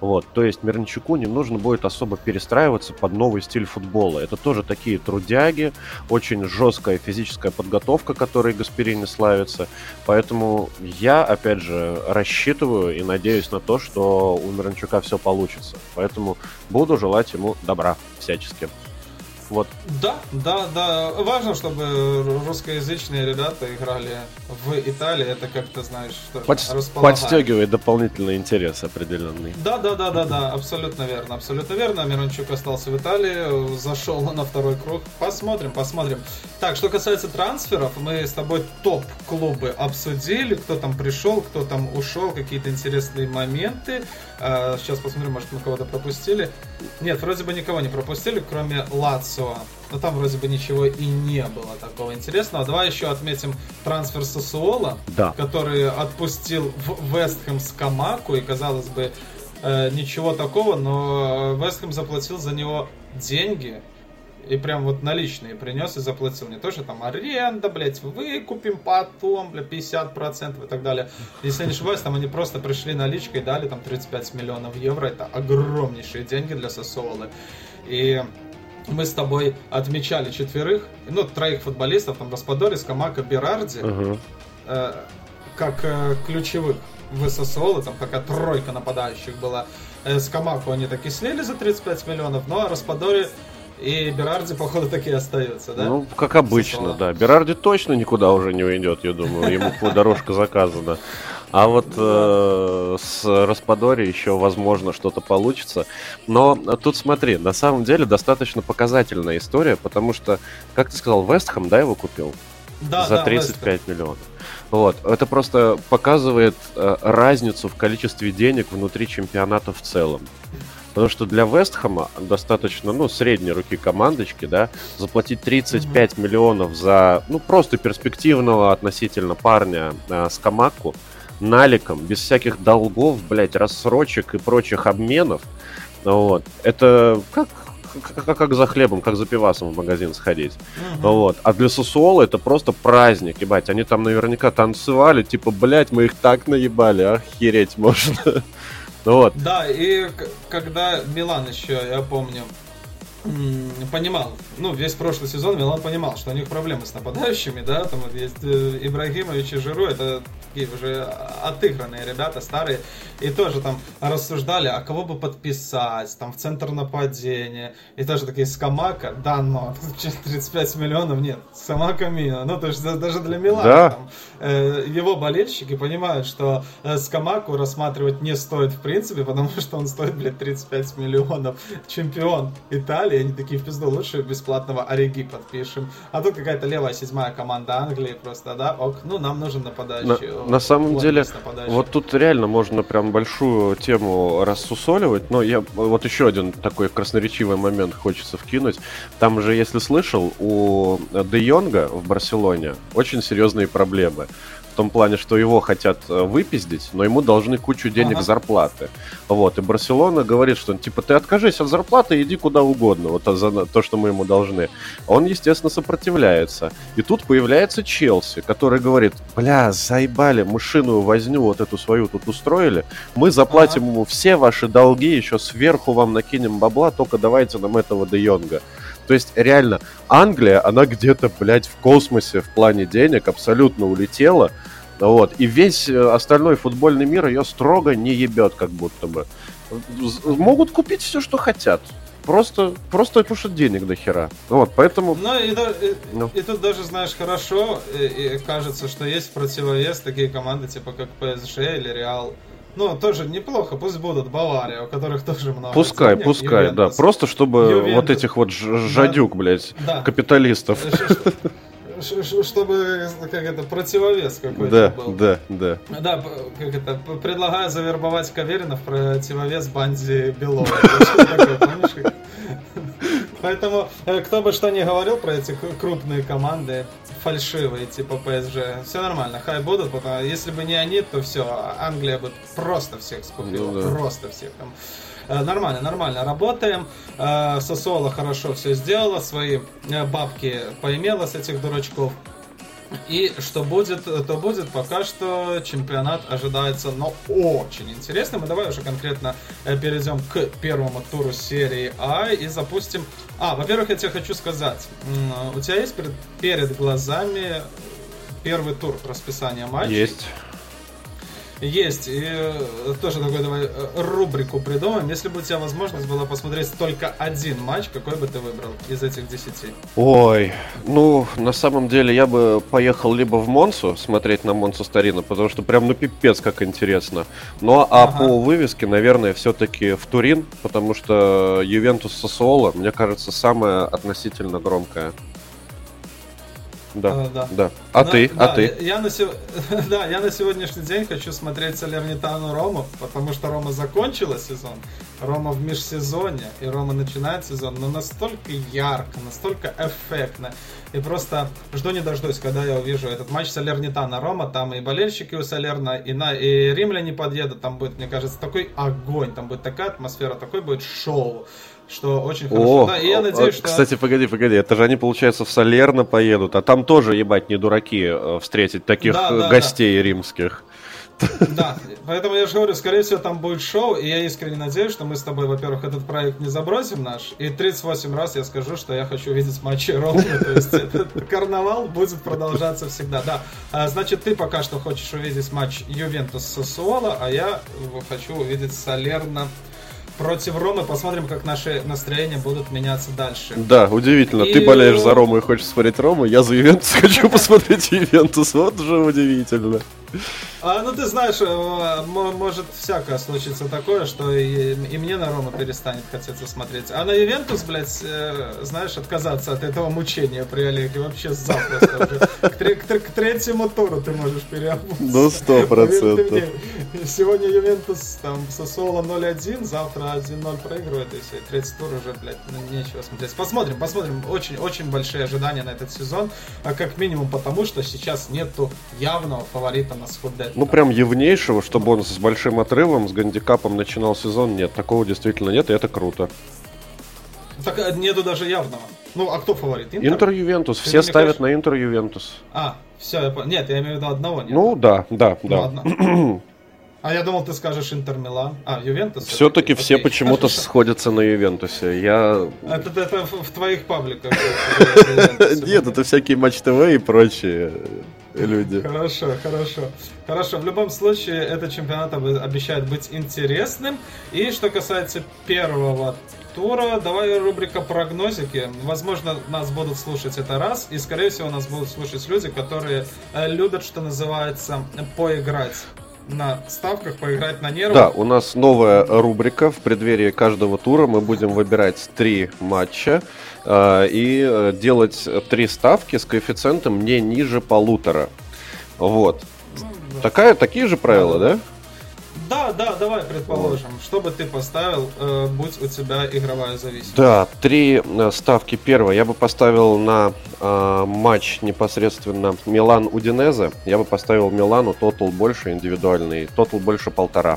Вот, то есть Миранчуку не нужно будет особо перестраиваться под новый стиль футбола. Это тоже такие трудяги, очень жесткая физическая подготовка, которой Гасперини славится. Поэтому я, опять же, рассчитываю и надеюсь на то, что у Миранчука все получится. Поэтому буду желать ему добра всячески. Вот. Да, да, да. Важно, чтобы русскоязычные ребята играли в Италии. Это как-то, знаешь, что Под... Подстегивает дополнительный интерес определенный. Да, да, да, да, да. Абсолютно верно. Абсолютно верно. Мирончук остался в Италии, зашел на второй круг. Посмотрим, посмотрим. Так, что касается трансферов, мы с тобой топ-клубы обсудили. Кто там пришел, кто там ушел, какие-то интересные моменты. А, сейчас посмотрим, может, мы кого-то пропустили. Нет, вроде бы никого не пропустили, кроме Лацио. Но там вроде бы ничего и не было такого интересного. Давай еще отметим трансфер Сосуола, да. который отпустил в Вестхэм с Камаку. И, казалось бы, э, ничего такого, но Вестхэм заплатил за него деньги и прям вот наличные принес и заплатил. Не то, что там аренда, блядь, выкупим потом, бля, 50% и так далее. Если не ошибаюсь, там они просто пришли наличкой, дали там 35 миллионов евро. Это огромнейшие деньги для Сосолы. И мы с тобой отмечали четверых, ну, троих футболистов, там, Распадорис, Камака, Берарди, uh-huh. э, как э, ключевых в ССО, там пока тройка нападающих была. Э, с Камаку они таки слили за 35 миллионов, но Распадори и Берарди, походу, такие остаются, да? Ну, как обычно, да. Берарди точно никуда уже не уйдет, я думаю. Ему дорожка заказана. А вот э, с Распадори еще, возможно, что-то получится. Но тут смотри, на самом деле достаточно показательная история, потому что, как ты сказал, Вестхэм, да, его купил? Да, За 35 да, миллионов. Вот. Это просто показывает э, разницу в количестве денег внутри чемпионата в целом. Потому что для Вестхэма достаточно, ну, средней руки командочки, да, заплатить 35 mm-hmm. миллионов за, ну, просто перспективного относительно парня э, с Камаку, наликом, без всяких долгов, блядь, рассрочек и прочих обменов. Вот. Это как как, как за хлебом, как за пивасом в магазин сходить. Угу. Вот. А для Сусуола это просто праздник, ебать. Они там наверняка танцевали, типа, блядь, мы их так наебали, охереть можно. Вот. Да, и когда Милан еще, я помню, понимал, ну, весь прошлый сезон Милан понимал, что у них проблемы с нападающими, да, там вот есть э, Ибрагимович и Жиру, это такие уже отыгранные ребята, старые, и тоже там рассуждали, а кого бы подписать, там в центр нападения, и тоже такие Скамака, да, но *laughs* 35 миллионов нет, Скамака Мина, ну то есть даже для Милана да. там, его болельщики понимают, что э, Скамаку рассматривать не стоит в принципе, потому что он стоит, блядь, 35 миллионов, чемпион Италии, они такие в пизду, лучше бесплатного Ориги подпишем, а тут какая-то левая седьмая команда Англии просто, да, ок, ну нам нужен нападающий. На самом деле, вот тут реально можно прям большую тему рассусоливать, но я вот еще один такой красноречивый момент хочется вкинуть. Там же, если слышал, у Де Йонга в Барселоне очень серьезные проблемы в том плане, что его хотят э, выпиздить, но ему должны кучу денег ага. зарплаты. Вот, и Барселона говорит, что типа ты откажись от зарплаты иди куда угодно, вот за то, что мы ему должны. Он, естественно, сопротивляется. И тут появляется Челси, который говорит, бля, заебали, мышиную возню вот эту свою тут устроили, мы заплатим ага. ему все ваши долги, еще сверху вам накинем бабла, только давайте нам этого Де Йонга. То есть, реально, Англия, она где-то, блядь, в космосе в плане денег абсолютно улетела. Вот. И весь э, остальной футбольный мир ее строго не ебет, как будто бы. Могут купить все, что хотят. Просто, просто потому что денег до хера. Вот, поэтому... Ну, и, и, ну. и тут даже, знаешь, хорошо, и, и кажется, что есть противовес такие команды, типа как PSG или Реал. Ну, тоже неплохо, пусть будут Бавария, у которых тоже много Пускай, денег, пускай, Ювентус. да. Просто чтобы Ювентус. вот этих вот жадюк, да. блядь, да. капиталистов. Чтобы, как это, противовес какой-то да, был. Да, да, да. как это, предлагаю завербовать Каверина в противовес банде Белова. *laughs* Поэтому, э, кто бы что ни говорил про эти крупные команды, фальшивые, типа PSG, все нормально, хай будут, потому если бы не они, то все, Англия бы просто всех скупила, ну, да. просто всех там. Э, нормально, нормально работаем. Э, Сосола хорошо все сделала, свои бабки поимела с этих дурачков. И что будет, то будет. Пока что чемпионат ожидается, но очень интересным. И давай уже конкретно э, перейдем к первому туру серии А и запустим... А, во-первых, я тебе хочу сказать. У тебя есть перед, перед глазами первый тур расписания матчей? Есть. Есть. И э, тоже такой давай э, рубрику придумаем. Если бы у тебя возможность была посмотреть только один матч, какой бы ты выбрал из этих десяти? Ой, ну, на самом деле я бы поехал либо в Монсу смотреть на Монсу Старина, потому что прям ну пипец как интересно. Ну, а ага. по вывеске, наверное, все-таки в Турин, потому что Ювентус Сосуола, мне кажется, самая относительно громкая. Да, а, да. да. А на, ты? Да, а ты? Я, на, *laughs* да, я на сегодняшний день хочу смотреть Салернитану Рому, потому что Рома закончила сезон, Рома в межсезонье, и Рома начинает сезон, но настолько ярко, настолько эффектно. И просто жду не дождусь, когда я увижу этот матч Салернитана Рома, там и болельщики у Салерна, и, на, и римляне подъедут, там будет, мне кажется, такой огонь, там будет такая атмосфера, такой будет шоу что очень хорошо. О, да, и я надеюсь, что... Кстати, погоди, погоди, это же они, получается, в Салерно поедут, а там тоже, ебать, не дураки э, встретить таких да, да, гостей да. римских. Да, поэтому я же говорю, скорее всего, там будет шоу, и я искренне надеюсь, что мы с тобой, во-первых, этот проект не забросим наш, и 38 раз я скажу, что я хочу видеть матчи Ромы, то есть этот карнавал будет продолжаться всегда. Да, а, значит, ты пока что хочешь увидеть матч Ювентус Сосуола, а я хочу увидеть Салерно против Ромы. Посмотрим, как наши настроения будут меняться дальше. Да, удивительно. И... Ты болеешь за Рому и хочешь смотреть Рому, я за Ювентус *laughs* хочу посмотреть Ювентус. Вот же удивительно. А, ну ты знаешь, э, может всякое случится такое, что и, и мне на Рома перестанет хотеться смотреть. А на Ювентус, блядь, э, знаешь, отказаться от этого мучения при Олеге вообще запросто. К, к, к третьему туру ты можешь переобуться. Ну, сто процентов. Сегодня Ювентус там со Соло 0-1, завтра 1-0 проигрывает, и все, третий тур уже, блядь, ну, нечего смотреть. Посмотрим, посмотрим. Очень-очень большие ожидания на этот сезон, а как минимум потому, что сейчас нету явного фаворита на Скудетто. Ну, прям явнейшего, чтобы он с большим отрывом, с гандикапом начинал сезон, нет. Такого действительно нет, и это круто. Так э, нету даже явного. Ну, а кто фаворит? Интер? Интер Ювентус. Ты Все ставят хочешь... на Интер Ювентус. А, все, я понял. Нет, я имею в виду одного. Нет. Ну, да, да, да. Ну, *clears throat* а я думал, ты скажешь Интер Милан. А, Ювентус? Все-таки все почему-то сходятся на Ювентусе. Я... Это, это в твоих пабликах. *laughs* Нет, это всякие Матч ТВ и прочие люди. Хорошо, хорошо. Хорошо, в любом случае, этот чемпионат обещает быть интересным. И что касается первого тура, давай рубрика прогнозики. Возможно, нас будут слушать это раз, и, скорее всего, нас будут слушать люди, которые э, любят, что называется, поиграть на ставках, поиграть на нервах. Да, у нас новая рубрика. В преддверии каждого тура мы будем выбирать три матча и э, делать три ставки с коэффициентом не ниже полутора. Вот. Ну, да. Такая, такие же правила, да? да? Да, да, давай предположим. Вот. Что бы ты поставил, э, будь у тебя игровая зависимость? Да, три э, ставки. Первое, я бы поставил на э, матч непосредственно Милан-Удинезе. Я бы поставил Милану тотал больше индивидуальный. Тотал больше полтора.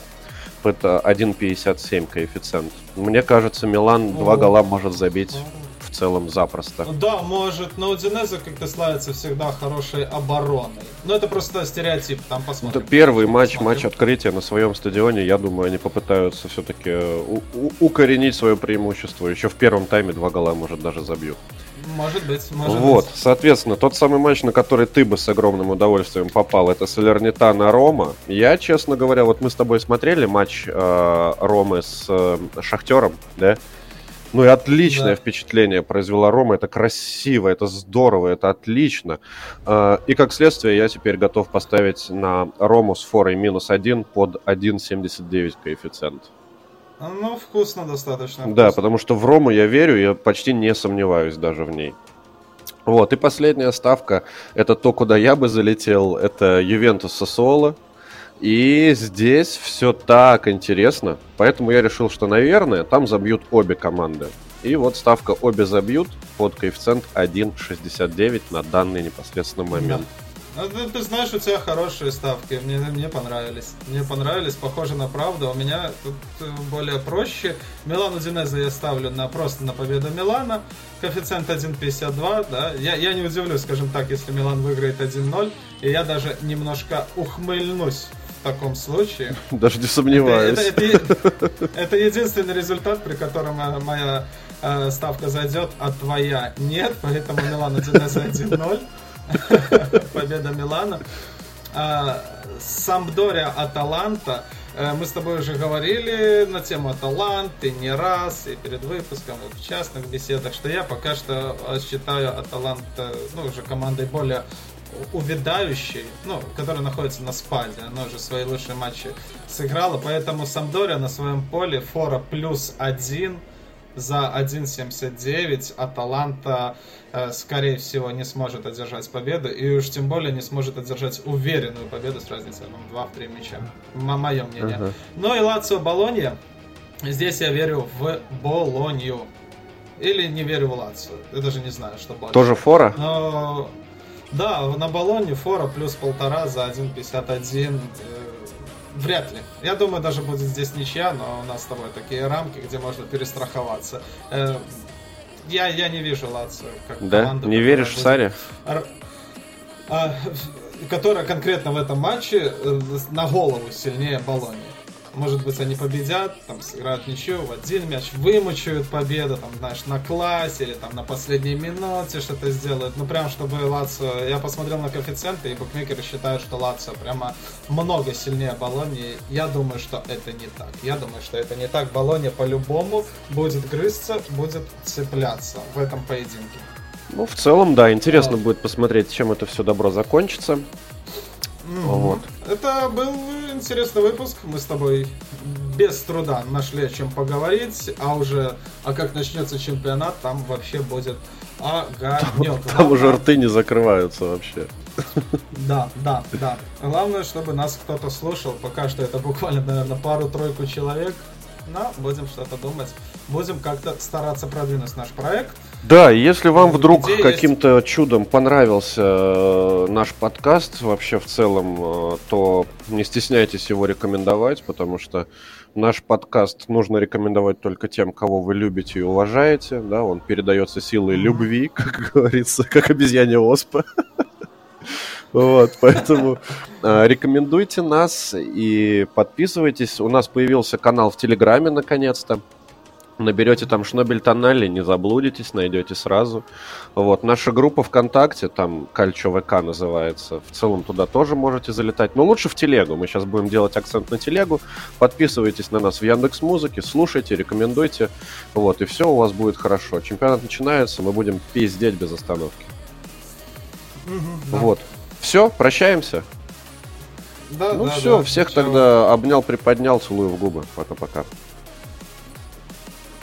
Это 1,57 коэффициент. Мне кажется, Милан два гола может забить в целом запросто. Да, может, но Удинеза как-то славится всегда хорошей обороной. Но это просто стереотип, там посмотрим. Это первый матч, посмотрим. матч открытия на своем стадионе. Я думаю, они попытаются все-таки э, укоренить свое преимущество. Еще в первом тайме два гола, может, даже забьют. Может быть, может Вот, быть. соответственно, тот самый матч, на который ты бы с огромным удовольствием попал, это Салернитана Рома. Я, честно говоря, вот мы с тобой смотрели матч э, Ромы с э, Шахтером, да? Ну и отличное да. впечатление произвела Рома. Это красиво, это здорово, это отлично. А, и как следствие я теперь готов поставить на Рому с форой минус один под 1,79 коэффициент. Ну, вкусно достаточно. Вкусно. Да, потому что в Рому я верю, я почти не сомневаюсь даже в ней. Вот, и последняя ставка, это то, куда я бы залетел, это Ювентус Сосуола. И здесь все так интересно. Поэтому я решил, что, наверное, там забьют обе команды. И вот ставка обе забьют под коэффициент 1.69 на данный непосредственный момент. Ну, ты, ты знаешь, у тебя хорошие ставки. Мне, мне понравились. Мне понравились, похоже на правду. У меня тут э, более проще. Милану Динеза я ставлю на, просто на победу Милана. Коэффициент 1.52. Да? Я, я не удивлюсь, скажем так, если Милан выиграет 1-0. И я даже немножко ухмыльнусь в таком случае. *laughs* Даже не сомневаюсь. Это, это, это, это единственный результат, при котором э, моя э, ставка зайдет, а твоя нет, поэтому Милан 1-0. *laughs* Победа Милана. А, Самдория Аталанта. Э, мы с тобой уже говорили на тему Аталанты не раз, и перед выпуском, и в частных беседах, что я пока что считаю Аталанта ну, уже командой более увядающей, ну, которая находится на спаде, она уже свои лучшие матчи сыграла, поэтому Самдория на своем поле фора плюс один за 1.79 Аталанта, э, скорее всего, не сможет одержать победу, и уж тем более не сможет одержать уверенную победу с разницей ну, 2-3 мяча. Мое мнение. Uh-huh. Ну и Лацио Болонья. Здесь я верю в Болонью. Или не верю в Лацио. Я даже не знаю, что больше. Тоже фора? Но да, на баллоне фора плюс полтора за 1.51. Э, вряд ли. Я думаю, даже будет здесь ничья, но у нас с тобой такие рамки, где можно перестраховаться. Э, я, я не вижу Лацио как да? команду. Не веришь в Саре? А, которая конкретно в этом матче э, на голову сильнее Болони. Может быть, они победят, там сыграют ничью, в один мяч вымучают победу, там, знаешь, на классе или там на последней минуте что-то сделают. Ну, прям, чтобы Лацио... Я посмотрел на коэффициенты, и букмекеры считают, что Лацио прямо много сильнее Болони. Я думаю, что это не так. Я думаю, что это не так. Болония по-любому будет грызться, будет цепляться в этом поединке. Ну, в целом, да, интересно а... будет посмотреть, чем это все добро закончится. Mm-hmm. Вот. Это был интересный выпуск. Мы с тобой без труда нашли о чем поговорить. А уже, а как начнется чемпионат, там вообще будет огонек. Там, там уже рты не закрываются вообще. Да, да, да. Главное, чтобы нас кто-то слушал. Пока что это буквально, наверное, пару-тройку человек. Но будем что-то думать. Будем как-то стараться продвинуть наш проект. Да, если вам вдруг каким-то есть... чудом понравился э, наш подкаст вообще в целом, э, то не стесняйтесь его рекомендовать, потому что наш подкаст нужно рекомендовать только тем, кого вы любите и уважаете. Да, он передается силой любви, *laughs* как говорится, как обезьяне оспа. *laughs* Вот, поэтому э, рекомендуйте нас и подписывайтесь. У нас появился канал в Телеграме наконец-то. Наберете там Шнобель Тоннели, не заблудитесь, найдете сразу. Вот, наша группа ВКонтакте, там Кальчо ВК называется, в целом туда тоже можете залетать. Но лучше в телегу, мы сейчас будем делать акцент на телегу. Подписывайтесь на нас в Яндекс Музыке, слушайте, рекомендуйте. Вот, и все у вас будет хорошо. Чемпионат начинается, мы будем пиздеть без остановки. Угу, да. Вот. Все, прощаемся. Да, ну да, все, да, всех все. тогда обнял, приподнял, целую в губы. Пока-пока.